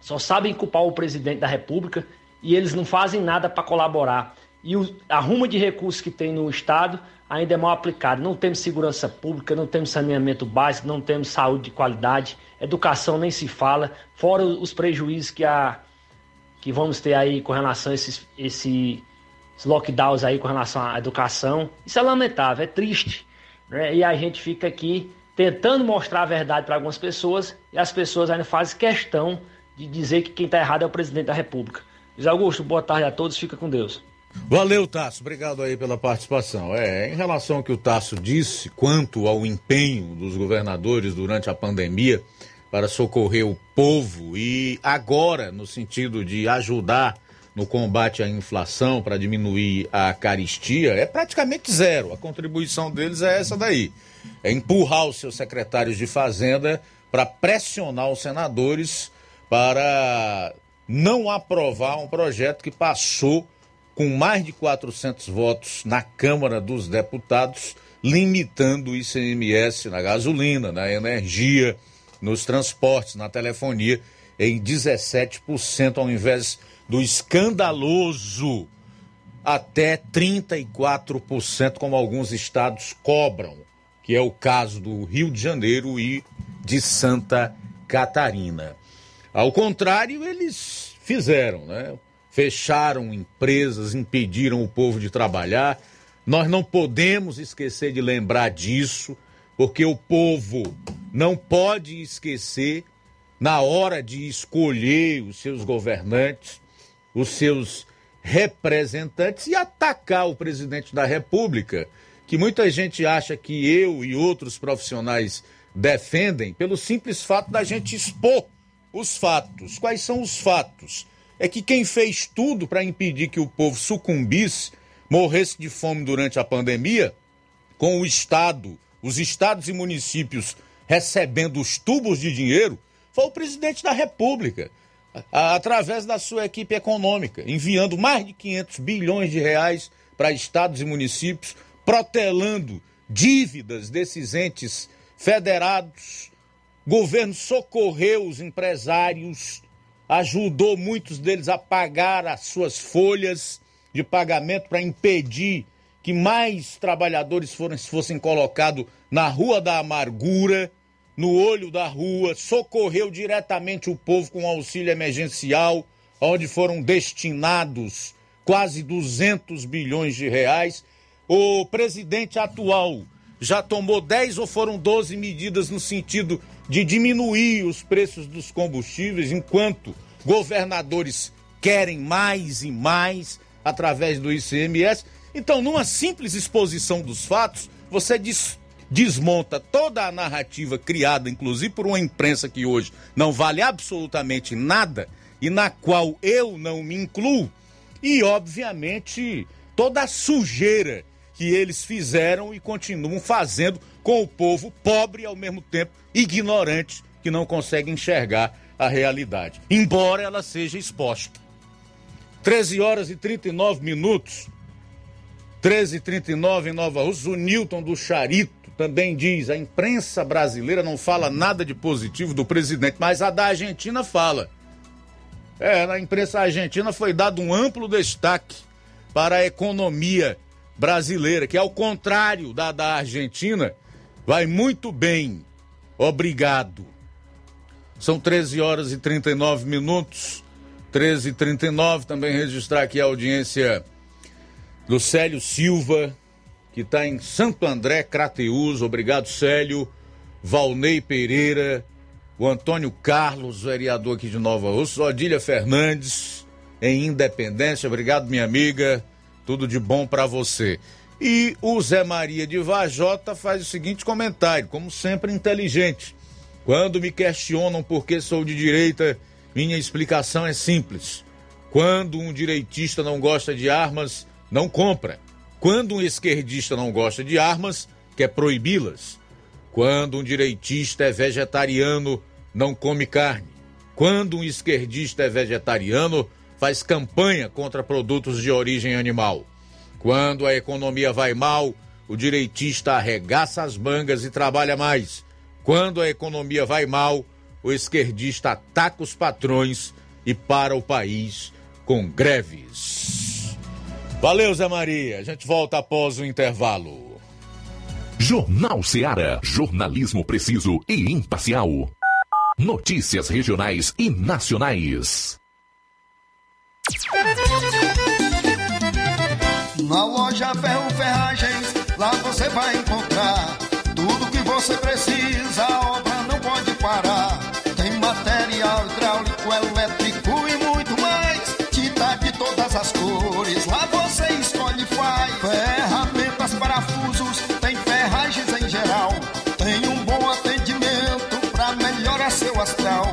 Só sabem culpar o presidente da República e eles não fazem nada para colaborar. E o, a ruma de recursos que tem no Estado ainda é mal aplicado. Não temos segurança pública, não temos saneamento básico, não temos saúde de qualidade, educação nem se fala, fora os prejuízos que, a, que vamos ter aí com relação a esses, esses lockdowns aí com relação à educação. Isso é lamentável, é triste. Né? E a gente fica aqui tentando mostrar a verdade para algumas pessoas e as pessoas ainda fazem questão de dizer que quem está errado é o presidente da República. Luiz Augusto, boa tarde a todos, fica com Deus.
Valeu, Tasso. Obrigado aí pela participação. É, em relação ao que o Tasso disse quanto ao empenho dos governadores durante a pandemia para socorrer o povo e agora no sentido de ajudar no combate à inflação para diminuir a caristia, é praticamente zero. A contribuição deles é essa daí. É empurrar os seus secretários de fazenda para pressionar os senadores para não aprovar um projeto que passou com mais de 400 votos na Câmara dos Deputados, limitando o ICMS na gasolina, na energia, nos transportes, na telefonia, em 17%, ao invés do escandaloso até 34%, como alguns estados cobram, que é o caso do Rio de Janeiro e de Santa Catarina. Ao contrário, eles fizeram, né? Fecharam empresas, impediram o povo de trabalhar. Nós não podemos esquecer de lembrar disso, porque o povo não pode esquecer, na hora de escolher os seus governantes, os seus representantes e atacar o presidente da República, que muita gente acha que eu e outros profissionais defendem pelo simples fato da gente expor os fatos. Quais são os fatos? É que quem fez tudo para impedir que o povo sucumbisse, morresse de fome durante a pandemia, com o Estado, os estados e municípios recebendo os tubos de dinheiro, foi o presidente da República, através da sua equipe econômica, enviando mais de 500 bilhões de reais para estados e municípios, protelando dívidas desses entes federados. O governo socorreu os empresários ajudou muitos deles a pagar as suas folhas de pagamento para impedir que mais trabalhadores foram, fossem colocados na Rua da Amargura, no olho da rua, socorreu diretamente o povo com auxílio emergencial, onde foram destinados quase 200 bilhões de reais. O presidente atual já tomou 10 ou foram 12 medidas no sentido de diminuir os preços dos combustíveis, enquanto governadores querem mais e mais através do ICMS. Então, numa simples exposição dos fatos, você des desmonta toda a narrativa criada, inclusive por uma imprensa que hoje não vale absolutamente nada e na qual eu não me incluo, e obviamente toda a sujeira que eles fizeram e continuam fazendo com o povo pobre e ao mesmo tempo ignorante que não consegue enxergar a realidade, embora ela seja exposta. 13 horas e 39 minutos. 13 e 39 em Nova Rússia. O Newton do Charito também diz: a imprensa brasileira não fala nada de positivo do presidente, mas a da Argentina fala. É, na imprensa argentina foi dado um amplo destaque para a economia brasileira, que ao contrário da da Argentina, vai muito bem. Obrigado. São 13 horas e 39 minutos. 13 e 39 também registrar aqui a audiência do Célio Silva, que está em Santo André, Crateus. Obrigado, Célio. Valnei Pereira, o Antônio Carlos, vereador aqui de Nova Rússia, Odília Fernandes, em Independência. Obrigado, minha amiga. Tudo de bom para você. E o Zé Maria de Vajota faz o seguinte comentário, como sempre inteligente. Quando me questionam por que sou de direita, minha explicação é simples. Quando um direitista não gosta de armas, não compra. Quando um esquerdista não gosta de armas, quer proibi-las. Quando um direitista é vegetariano, não come carne. Quando um esquerdista é vegetariano, faz campanha contra produtos de origem animal. Quando a economia vai mal, o direitista arregaça as mangas e trabalha mais. Quando a economia vai mal, o esquerdista ataca os patrões e para o país com greves. Valeu, Zé Maria. A gente volta após o intervalo.
Jornal Seara. Jornalismo preciso e imparcial. Notícias regionais e nacionais.
Na loja Ferro Ferragens, lá você vai encontrar tudo que você precisa, a obra não pode parar. Tem material hidráulico, elétrico e muito mais. Tinta de todas as cores, lá você escolhe e faz. Ferramentas, parafusos, tem ferragens em geral. Tem um bom atendimento pra melhorar seu astral.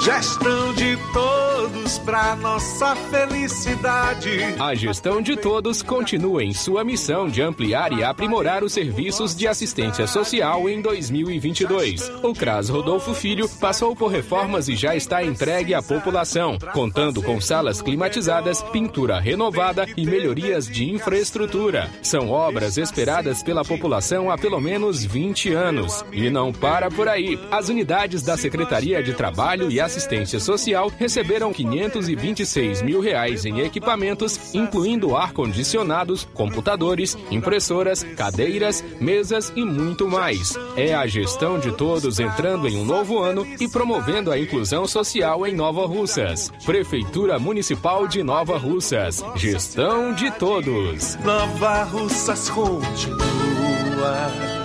Gestão de todos pra nossa felicidade.
A gestão de todos continua em sua missão de ampliar e aprimorar os serviços de assistência social em 2022. O CRAS Rodolfo Filho passou por reformas e já está entregue à população, contando com salas climatizadas, pintura renovada e melhorias de infraestrutura. São obras esperadas pela população há pelo menos 20 anos. E não para por aí. As unidades da Secretaria de Trabalho e Assistência Social receberam 526 mil reais em equipamentos, incluindo ar-condicionados, computadores, impressoras, cadeiras, mesas e muito mais. É a gestão de todos entrando em um novo ano e promovendo a inclusão social em Nova Russas. Prefeitura Municipal de Nova Russas. Gestão de todos.
Nova Russas continua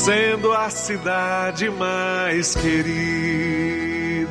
sendo a cidade mais querida.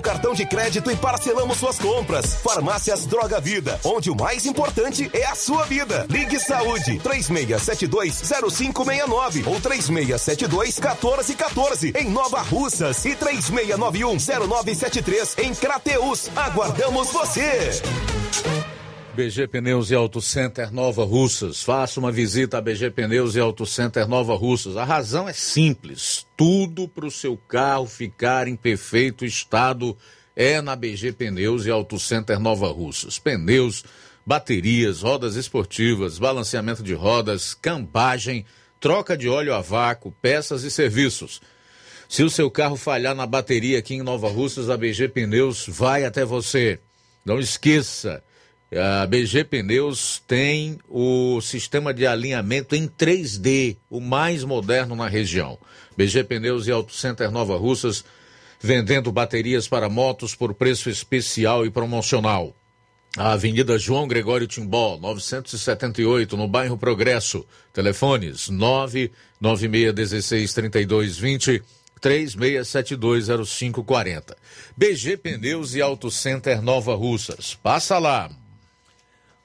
cartão de crédito e parcelamos suas compras. Farmácias Droga Vida, onde o mais importante é a sua vida. Ligue Saúde 36720569 ou 36721414 em Nova Russas e 36910973 em Crateus. Aguardamos você.
BG Pneus e Auto Center Nova Russas. Faça uma visita a BG Pneus e Auto Center Nova Russas. A razão é simples. Tudo para o seu carro ficar em perfeito estado é na BG Pneus e Auto Center Nova Russas. Pneus, baterias, rodas esportivas, balanceamento de rodas, cambagem, troca de óleo a vácuo, peças e serviços. Se o seu carro falhar na bateria aqui em Nova Russas, a BG Pneus vai até você. Não esqueça. A BG Pneus tem o sistema de alinhamento em 3D, o mais moderno na região. BG Pneus e Auto Center Nova Russas, vendendo baterias para motos por preço especial e promocional. A Avenida João Gregório Timbó, 978, no bairro Progresso. Telefones 996163220, 36720540. BG Pneus e Auto Center Nova Russas. Passa lá.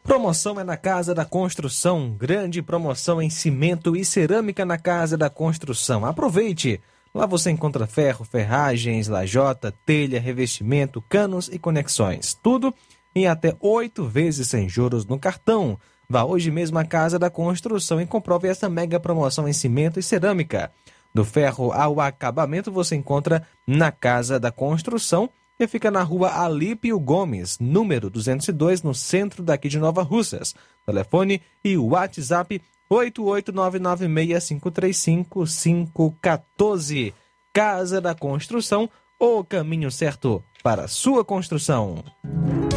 Promoção é na Casa da Construção. Grande promoção em cimento e cerâmica na Casa da Construção. Aproveite! Lá você encontra ferro, ferragens, lajota, telha, revestimento, canos e conexões. Tudo em até oito vezes sem juros no cartão. Vá hoje mesmo à Casa da Construção e comprove essa mega promoção em cimento e cerâmica. Do ferro ao acabamento você encontra na Casa da Construção que fica na rua Alípio Gomes, número 202, no centro daqui de Nova Russas. Telefone e WhatsApp 88996535514. Casa da Construção, o caminho certo para sua construção.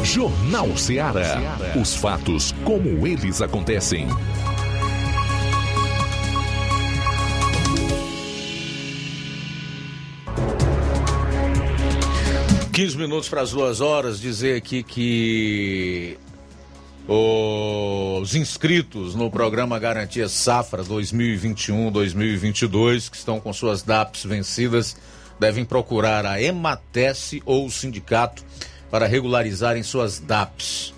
Jornal Ceará. Os fatos como eles acontecem.
15 minutos para as duas horas, dizer aqui que os inscritos no programa Garantia Safra 2021-2022, que estão com suas DAPs vencidas, devem procurar a Ematesse ou o sindicato para regularizarem suas DAPs.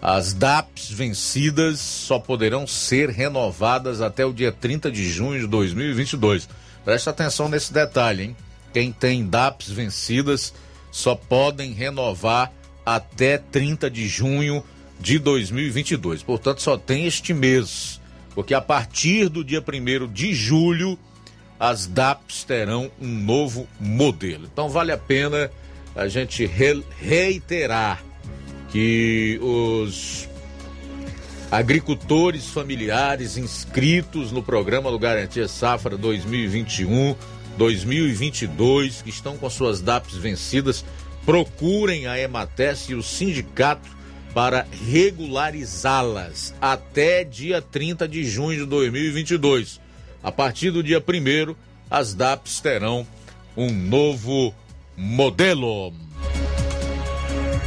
As DAPs vencidas só poderão ser renovadas até o dia 30 de junho de 2022. Preste atenção nesse detalhe, hein? Quem tem DAPs vencidas só podem renovar até 30 de junho de 2022. Portanto, só tem este mês, porque a partir do dia 1 de julho as DAPs terão um novo modelo. Então, vale a pena a gente re reiterar que os agricultores familiares inscritos no programa do Garantia Safra 2021 2022 que estão com suas DAPs vencidas, procurem a Emates e o sindicato para regularizá-las até dia 30 de junho de 2022. A partir do dia 1 as DAPs terão um novo modelo.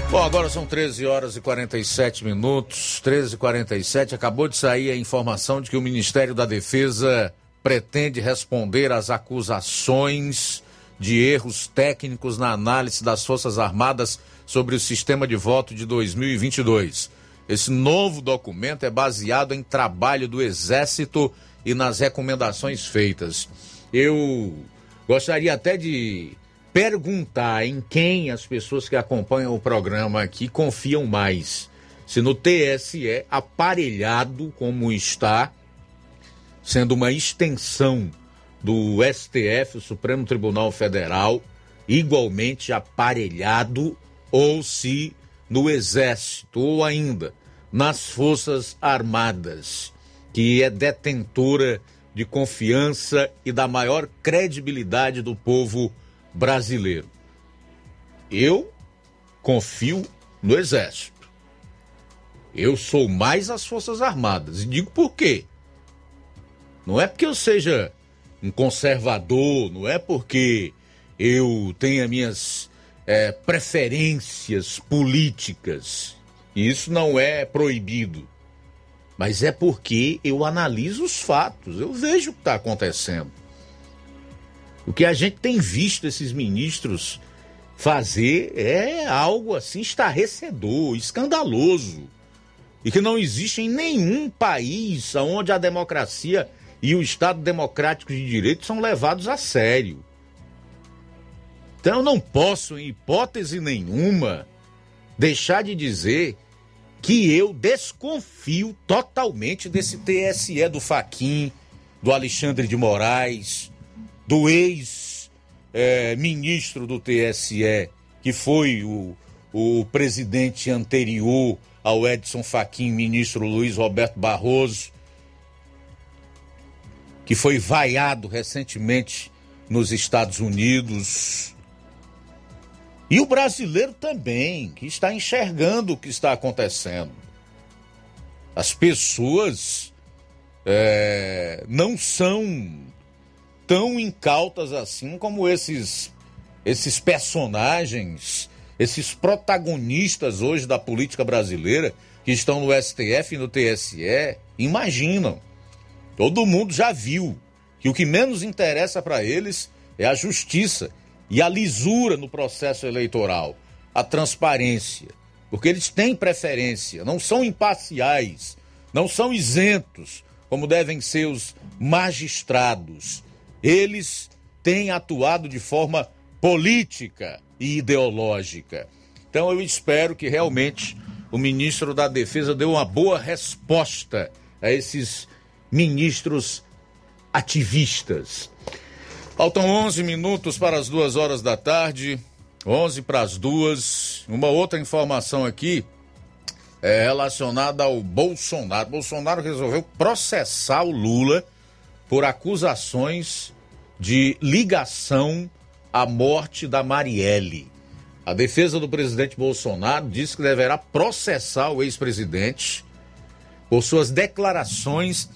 Bom, agora são 13 horas e 47 minutos, 13 e 47. Acabou de sair a informação de que o Ministério da Defesa pretende responder às acusações de erros técnicos na análise das Forças Armadas sobre o sistema de voto de 2022. Esse novo documento é baseado em trabalho do Exército e nas recomendações feitas. Eu gostaria até de perguntar em quem as pessoas que acompanham o programa aqui confiam mais. Se no TSE, aparelhado como está, sendo uma extensão do STF, o Supremo Tribunal Federal, igualmente aparelhado, ou se no Exército, ou ainda nas Forças Armadas, que é detentora de confiança e da maior credibilidade do povo brasileiro. Eu confio no Exército. Eu sou mais as Forças Armadas. E digo por quê? Não é porque eu seja um conservador, não é porque eu tenha minhas é, preferências políticas. Isso não é proibido. Mas é porque eu analiso os fatos, eu vejo o que está acontecendo. O que a gente tem visto esses ministros fazer é algo assim estarrecedor, escandaloso. E que não existe em nenhum país onde a democracia e o Estado Democrático de Direito são levados a sério. Então eu não posso, em hipótese nenhuma, deixar de dizer que eu desconfio totalmente desse TSE do Faquim, do Alexandre de Moraes, do ex-ministro é, do TSE, que foi o, o presidente anterior ao Edson Faquim, ministro Luiz Roberto Barroso, que foi vaiado recentemente nos Estados Unidos. E o brasileiro também, que está enxergando o que está acontecendo. As pessoas é, não são tão incautas assim como esses, esses personagens, esses protagonistas hoje da política brasileira que estão no STF e no TSE imaginam. Todo mundo já viu que o que menos interessa para eles é a justiça e a lisura no processo eleitoral, a transparência. porque eles têm preferência, não são imparciais, não são isentos, como devem ser os magistrados. Eles têm atuado de forma política e ideológica. Então eu espero que realmente o ministro da Defesa dê uma boa resposta a esses ministros ativistas. Faltam 11 minutos para as duas horas da tarde, 11 para as duas. Uma outra informação aqui é relacionada ao Bolsonaro. Bolsonaro resolveu processar o Lula por acusações de ligação à morte da Marielle. A defesa do presidente Bolsonaro diz que deverá processar o ex-presidente por suas declarações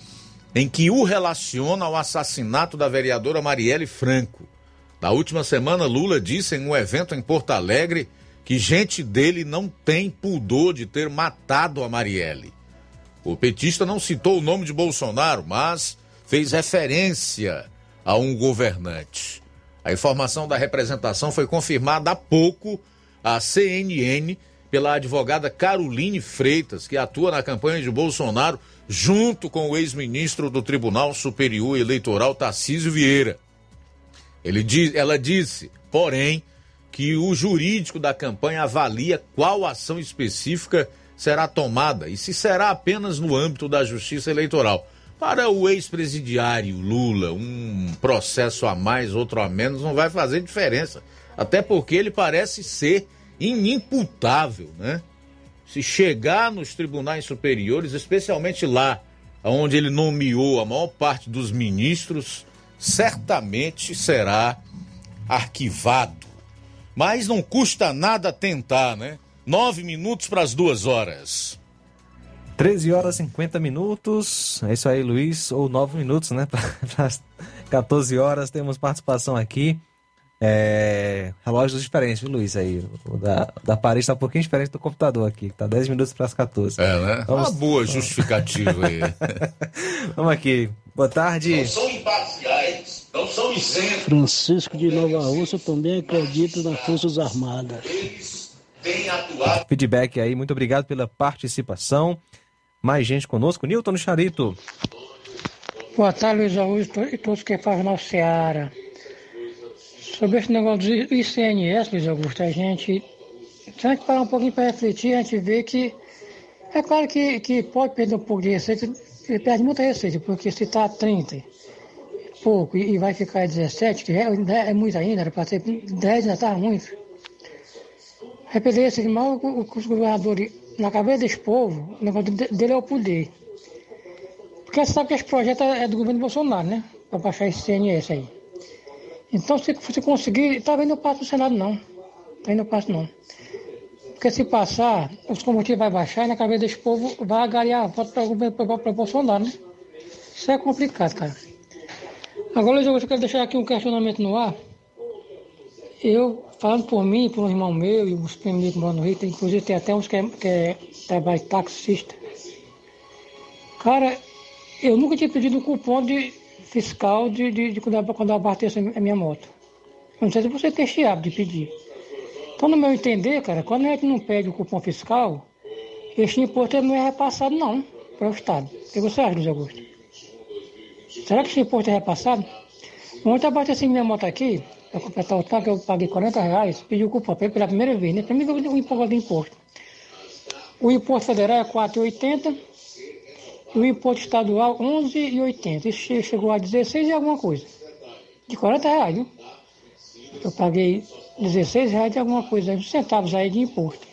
em que o relaciona ao assassinato da vereadora Marielle Franco. Na última semana, Lula disse em um evento em Porto Alegre que gente dele não tem pudor de ter matado a Marielle. O petista não citou o nome de Bolsonaro, mas fez referência a um governante. A informação da representação foi confirmada há pouco à CNN pela advogada Caroline Freitas, que atua na campanha de Bolsonaro junto com o ex-ministro do Tribunal Superior Eleitoral Tarcísio Vieira. Ele diz, ela disse, porém, que o jurídico da campanha avalia qual ação específica será tomada e se será apenas no âmbito da Justiça Eleitoral. Para o ex-presidiário Lula, um processo a mais, outro a menos, não vai fazer diferença. Até porque ele parece ser inimputável, né? se chegar nos tribunais superiores, especialmente lá onde ele nomeou a maior parte dos ministros, certamente será arquivado. Mas não custa nada tentar, né? Nove minutos para as duas horas.
13 horas e 50 minutos. É isso aí, Luiz. Ou 9 minutos, né? Para 14 horas temos participação aqui. É, relógios diferentes, viu, Luiz? Aí, o da, da Paris está um pouquinho diferente do computador aqui, tá 10 minutos para as 14.
É, né? Vamos... Uma boa justificativa aí.
Vamos aqui. Boa tarde.
Não são imparciais, não são isentos.
Francisco de Nova Rússia também acredita nas Forças Armadas.
Eles têm atuado. Feedback aí, muito obrigado pela participação. Mais gente conosco. Nilton Charito.
Boa tarde, Luiz Augusto e todos que fazem nossa Seara. Sobre esse negócio do ICNS, Luiz Augusto, a gente, se a gente parar um pouquinho para refletir, a gente vê que é claro que, que pode perder um pouco de receita, ele perde muita receita, porque se está a 30 pouco e vai ficar a 17, que é, é muito ainda, era para ser 10 ainda está muito. Vai perder esse mal os governadores, na cabeça desse povo, o negócio dele é o poder. Porque você sabe que esse projeto é do governo Bolsonaro, né? Para baixar esse CNS aí. Então, se você conseguir, tá vendo o passo no Senado, não. Tá indo passo, não. Porque se passar, os combustíveis vai baixar e na cabeça desse povo vai agariar voto para o Bolsonaro, né? Isso é complicado, cara. Agora, eu quero deixar aqui um questionamento no ar. Eu, falando por mim, por um irmão meu e os primos que moram no Rio, inclusive tem até uns que, é, que é, taxista. Cara, eu nunca tinha pedido um cupom de fiscal de, de, de quando, eu, quando eu abasteço a minha moto. Eu não sei se você tem esse hábito de pedir. Então, no meu entender, cara, quando a gente não pede o cupom fiscal, este imposto não é repassado, não, para o Estado. O que você acha, Luiz Augusto? Será que esse imposto é repassado? Ontem eu abasteci minha moto aqui, para completar o tanque, eu paguei 40 reais, pedi o cupom pela primeira vez, né? Para mim, o imposto do imposto. O imposto federal é 4,80 o imposto estadual 11,80. Isso chegou a 16 e alguma coisa. De 40 reais, viu? Eu paguei 16 reais de alguma coisa, centavos aí de imposto.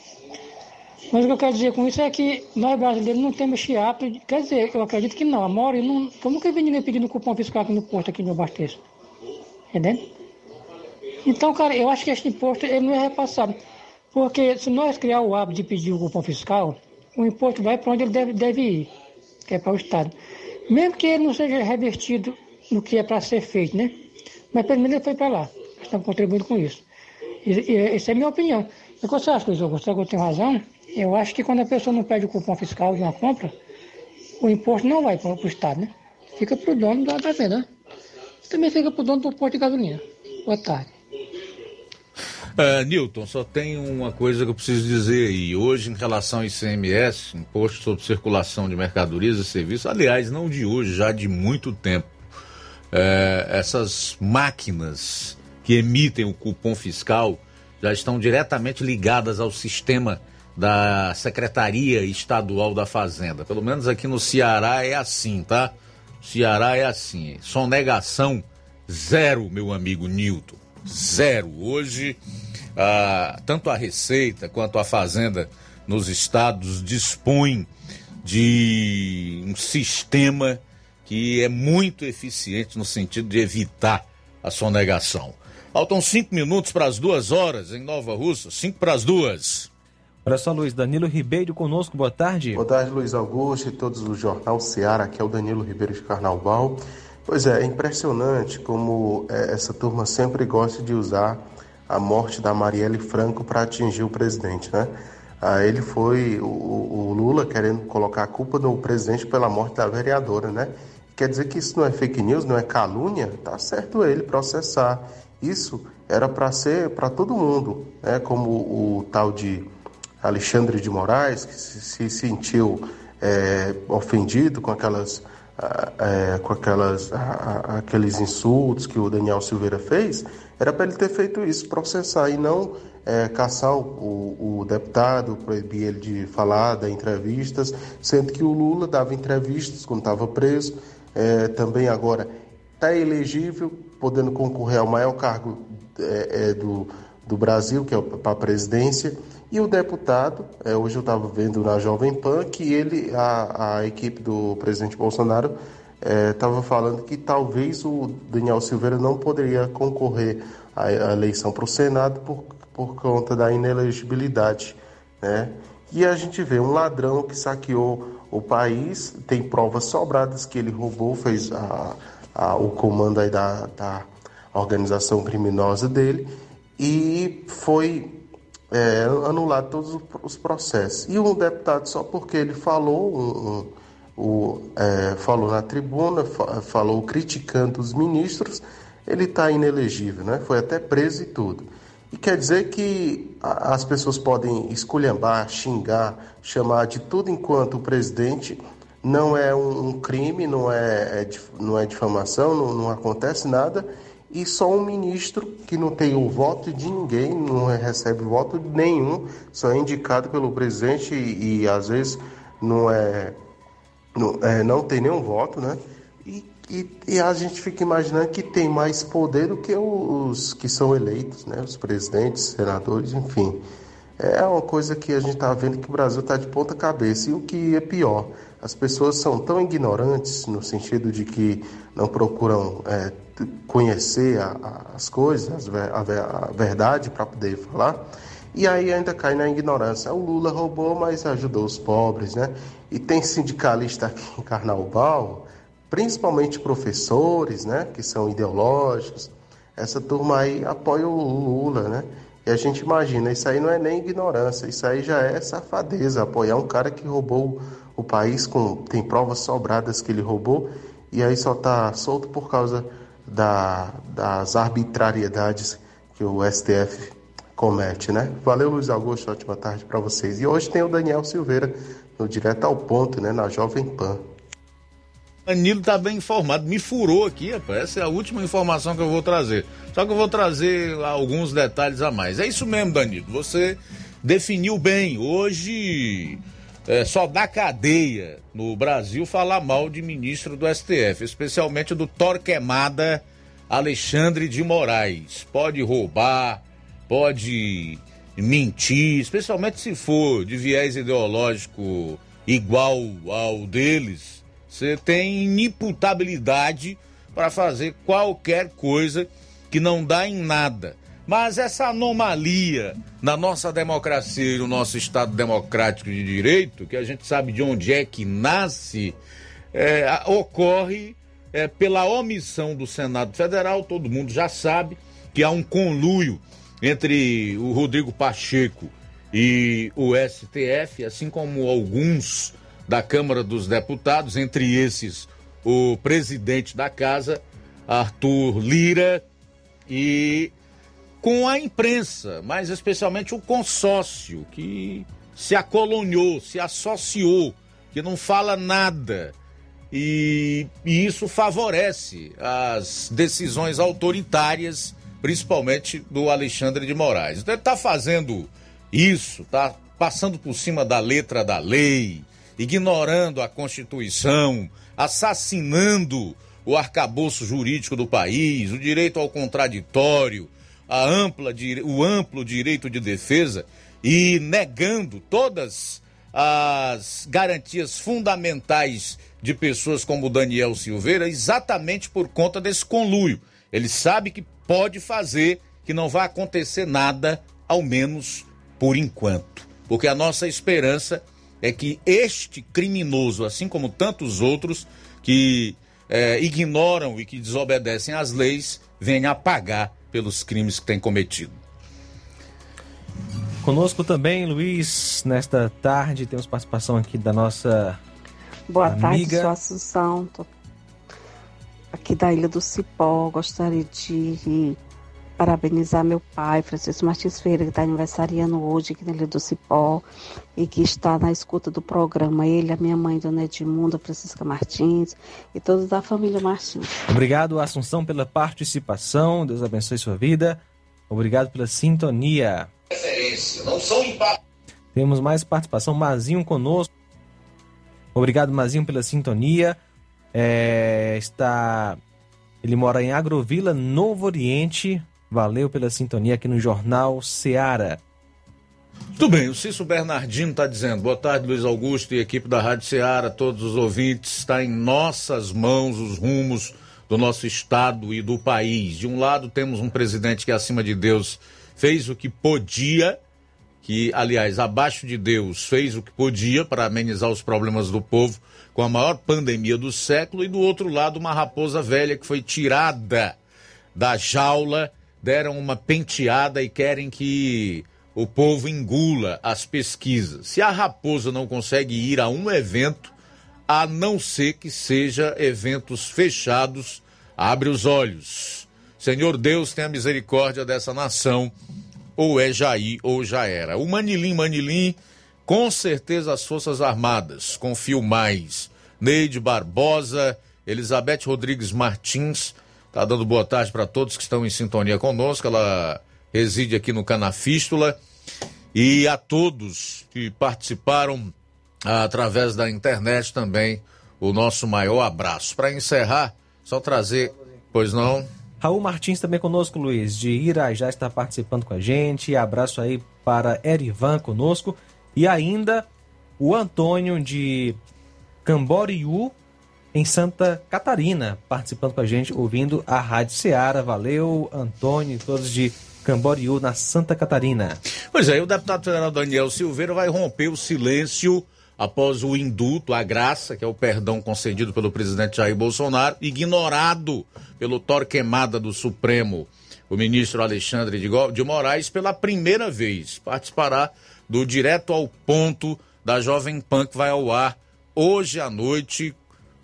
Mas o que eu quero dizer com isso é que nós brasileiros não temos esse hábito, quer dizer, eu acredito que não, a maioria não, eu nunca vi ninguém pedindo cupom fiscal aqui no posto, aqui no abasteço. Entendeu? Então, cara, eu acho que este imposto ele não é repassado. Porque se nós criar o hábito de pedir o cupom fiscal, o imposto vai para onde ele deve, deve ir que é para o Estado. Mesmo que ele não seja revertido no que é para ser feito, né? Mas pelo menos ele foi para lá. Estamos contribuindo com isso. Essa é a minha opinião. O que você acha, Luiz Augusto? Eu tenho razão. Eu acho que quando a pessoa não pede o cupom fiscal de uma compra, o imposto não vai para o Estado, né? Fica para o dono da, da venda. Né? Também fica para o dono do posto de gasolina. Boa tarde.
Uh, Newton, só tem uma coisa que eu preciso dizer aí. Hoje, em relação ao ICMS, Imposto sobre Circulação de Mercadorias e Serviços, aliás, não de hoje, já de muito tempo, uh, essas máquinas que emitem o cupom fiscal já estão diretamente ligadas ao sistema da Secretaria Estadual da Fazenda. Pelo menos aqui no Ceará é assim, tá? Ceará é assim. Sonegação zero, meu amigo Newton. Zero. Hoje, ah, tanto a Receita quanto a Fazenda nos estados dispõem de um sistema que é muito eficiente no sentido de evitar a sonegação. Faltam cinco minutos para as duas horas em Nova Russa, cinco para as duas.
Olha só, Luiz Danilo Ribeiro conosco, boa tarde.
Boa tarde, Luiz Augusto e todos do Jornal Seara, aqui é o Danilo Ribeiro de Carnaval. Pois é, é impressionante como é, essa turma sempre gosta de usar a morte da Marielle Franco para atingir o presidente, né? Ah, ele foi, o, o, Lula, querendo colocar a culpa no presidente pela morte da vereadora, né? Quer dizer que isso não é fake news, não é calúnia? Tá certo ele processar. Isso era para ser para todo mundo, né? Como o tal de Alexandre de Moraes, que se, se sentiu é, ofendido com aquelas, é, com aquelas, a, aqueles insultos que o Daniel Silveira fez, era para ele ter feito isso, processar e não é, caçar o, o, deputado, proibir ele de falar, dar entrevistas, sendo que o Lula dava entrevistas quando estava preso, é, também agora está elegível, podendo concorrer ao maior cargo é, é do, do Brasil, que é para a presidência, e o deputado, é, hoje eu estava vendo na Jovem Pan que ele, a, a equipe do presidente Bolsonaro estava é, falando que talvez o Daniel Silveira não poderia concorrer à, à eleição para o Senado por, por conta da inelegibilidade. Né? E a gente vê um ladrão que saqueou o país, tem provas sobradas que ele roubou, fez a, a, o comando da, da organização criminosa dele e foi é, anular todos os processos. E um deputado, só porque ele falou, um, um, é, falou na tribuna, falou criticando os ministros, ele está inelegível, né? foi até preso e tudo. E quer dizer que as pessoas podem esculhambar, xingar, chamar de tudo enquanto o presidente não é um, crime, não é, é, não é difamação, não, não acontece nada e só um ministro que não tem o voto de ninguém, não recebe voto nenhum, só é indicado pelo presidente e, e às vezes não é não, é, não tem nenhum voto, né? E, e, e, a gente fica imaginando que tem mais poder do que os que são eleitos, né? Os presidentes, senadores, enfim. É uma coisa que a gente está vendo que o Brasil está de ponta cabeça. E o que é pior, as pessoas são tão ignorantes no sentido de que não procuram é, conhecer a, a, as coisas, a, a verdade para poder falar, e aí ainda cai na ignorância. O Lula roubou, mas ajudou os pobres, né? E tem sindicalista aqui em Carnaval, principalmente professores, né? Que são ideológicos. Essa turma aí apoia o Lula, né? E a gente imagina, isso aí não é nem ignorância, isso aí já é safadeza, apoiar um cara que roubou o país, com tem provas sobradas que ele roubou, e aí só tá solto por causa da, das arbitrariedades que o STF comete, né? Valeu, Luiz Augusto, ótima tarde para vocês. E hoje tem o Daniel Silveira no Direto ao Ponto, né, na Jovem Pan.
Danilo tá bem informado, me furou aqui, rapaz. Essa é a última informação que eu vou trazer. Só que eu vou trazer alguns detalhes a mais. É isso mesmo, Danilo. Você definiu bem. Hoje é, só dá cadeia no Brasil falar mal de ministro do STF, especialmente do Torquemada Alexandre de Moraes. Pode roubar, pode mentir, especialmente se for de viés ideológico igual ao deles. Você tem inimputabilidade para fazer qualquer coisa que não dá em nada. Mas essa anomalia na nossa democracia e no nosso Estado democrático de direito, que a gente sabe de onde é que nasce, é, ocorre é, pela omissão do Senado Federal. Todo mundo já sabe que há um conluio entre o Rodrigo Pacheco e o STF, assim como alguns da Câmara dos Deputados, entre esses o presidente da casa, Arthur Lira, e com a imprensa, mais especialmente o consórcio que se acoloniou, se associou, que não fala nada. E, e isso favorece as decisões autoritárias, principalmente do Alexandre de Moraes. Então ele está fazendo isso, está passando por cima da letra da lei, ignorando a Constituição, assassinando o arcabouço jurídico do país, o direito ao contraditório, a ampla, o amplo direito de defesa e negando todas as garantias fundamentais de pessoas como Daniel Silveira, exatamente por conta desse conluio. Ele sabe que pode fazer, que não vai acontecer nada, ao menos por enquanto. Porque a nossa esperança é que este criminoso, assim como tantos outros que é, ignoram e que desobedecem às leis, venha a pagar pelos crimes que tem cometido.
Conosco também, Luiz, nesta tarde temos participação aqui da nossa
Boa
amiga.
tarde, sou Assunção, tô aqui da Ilha do Cipó. Gostaria de parabenizar meu pai, Francisco Martins Feira, que está aniversariando hoje aqui na Ilha do Cipó e que está na escuta do programa. Ele, a minha mãe, Dona Edmunda, Francisca Martins e todos da família Martins.
Obrigado, Assunção, pela participação. Deus abençoe sua vida. Obrigado pela sintonia.
Não são
Temos mais participação. Mazinho conosco. Obrigado, Mazinho, pela sintonia. É, está. Ele mora em Agrovila, Novo Oriente. Valeu pela sintonia aqui no Jornal Seara.
Tudo bem, o Cício Bernardino está dizendo, boa tarde Luiz Augusto e equipe da Rádio Ceará, todos os ouvintes, está em nossas mãos os rumos do nosso estado e do país. De um lado temos um presidente que acima de Deus fez o que podia, que aliás abaixo de Deus fez o que podia para amenizar os problemas do povo com a maior pandemia do século e do outro lado uma raposa velha que foi tirada da jaula deram uma penteada e querem que o povo engula as pesquisas. Se a raposa não consegue ir a um evento, a não ser que seja eventos fechados, abre os olhos. Senhor Deus, tenha misericórdia dessa nação, ou é Jair ou já era. O Manilim, Manilim, com certeza as Forças Armadas, confio mais. Neide Barbosa, Elizabeth Rodrigues Martins, Tá dando boa tarde para todos que estão em sintonia conosco. Ela reside aqui no Canafístula. E a todos que participaram ah, através da internet também, o nosso maior abraço. Para encerrar, só trazer, pois não.
Raul Martins também conosco, Luiz, de Ira, já está participando com a gente. Abraço aí para Erivan conosco. E ainda o Antônio de Camboriú, em Santa Catarina, participando com a gente, ouvindo a Rádio Ceará. Valeu, Antônio, todos de Camboriú, na Santa Catarina.
Pois é, o deputado federal Daniel Silveira vai romper o silêncio após o indulto, a graça, que é o perdão concedido pelo presidente Jair Bolsonaro, ignorado pelo Torquemada do Supremo, o ministro Alexandre de Moraes, pela primeira vez. Participará do Direto ao Ponto da Jovem Pan, que vai ao ar hoje à noite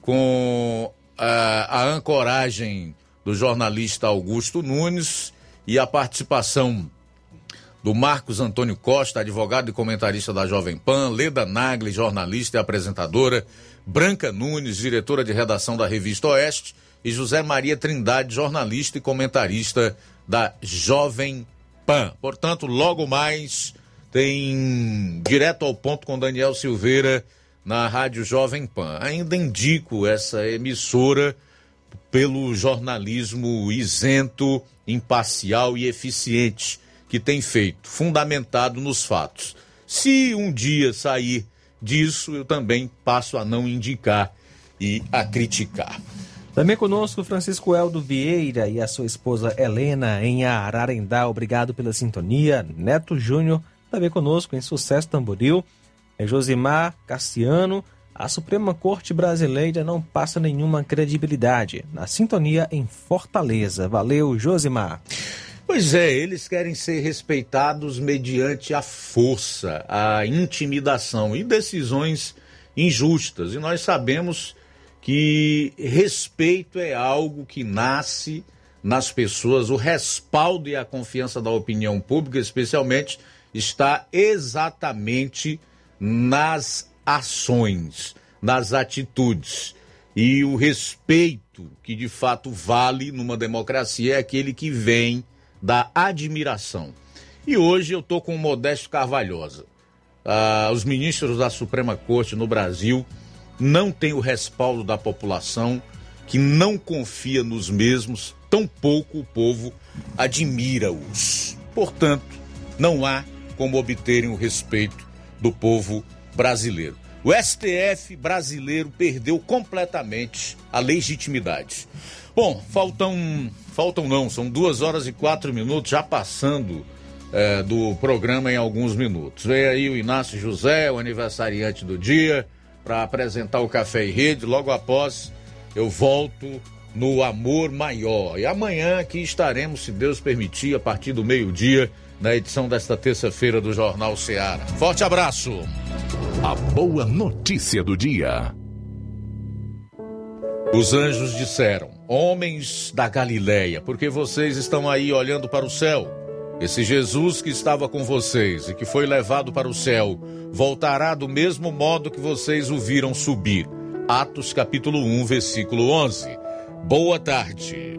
com a, a ancoragem do jornalista Augusto Nunes e a participação do Marcos Antônio Costa, advogado e comentarista da Jovem Pan, Leda Nagli, jornalista e apresentadora, Branca Nunes, diretora de redação da Revista Oeste, e José Maria Trindade, jornalista e comentarista da Jovem Pan. Portanto, logo mais tem direto ao ponto com Daniel Silveira na Rádio Jovem Pan. Ainda indico essa emissora pelo jornalismo isento, imparcial e eficiente que tem feito, fundamentado nos fatos. Se um dia sair disso, eu também passo a não indicar e a criticar.
Também conosco Francisco Eldo Vieira e a sua esposa Helena em Ararendá. Obrigado pela sintonia. Neto Júnior também conosco em Sucesso Tamboril é Josimar Cassiano, a Suprema Corte Brasileira não passa nenhuma credibilidade. Na sintonia em Fortaleza. Valeu, Josimar.
Pois é, eles querem ser respeitados mediante a força, a intimidação e decisões injustas. E nós sabemos que respeito é algo que nasce nas pessoas, o respaldo e a confiança da opinião pública, especialmente, está exatamente nas ações, nas atitudes. E o respeito que de fato vale numa democracia é aquele que vem da admiração. E hoje eu estou com o Modesto Carvalhosa. Ah, os ministros da Suprema Corte no Brasil não têm o respaldo da população, que não confia nos mesmos, tampouco o povo admira-os. Portanto, não há como obterem o respeito do povo brasileiro. O STF brasileiro perdeu completamente a legitimidade. Bom, faltam. Faltam não, são duas horas e quatro minutos, já passando é, do programa em alguns minutos. Vem aí o Inácio José, o aniversariante do dia, para apresentar o Café e Rede. Logo após, eu volto no Amor Maior. E amanhã aqui estaremos, se Deus permitir, a partir do meio-dia, na edição desta terça-feira do Jornal Ceará. Forte abraço!
A boa notícia do dia.
Os anjos disseram: Homens da Galileia, porque vocês estão aí olhando para o céu? Esse Jesus que estava com vocês e que foi levado para o céu, voltará do mesmo modo que vocês o viram subir. Atos capítulo 1, versículo 11. Boa tarde.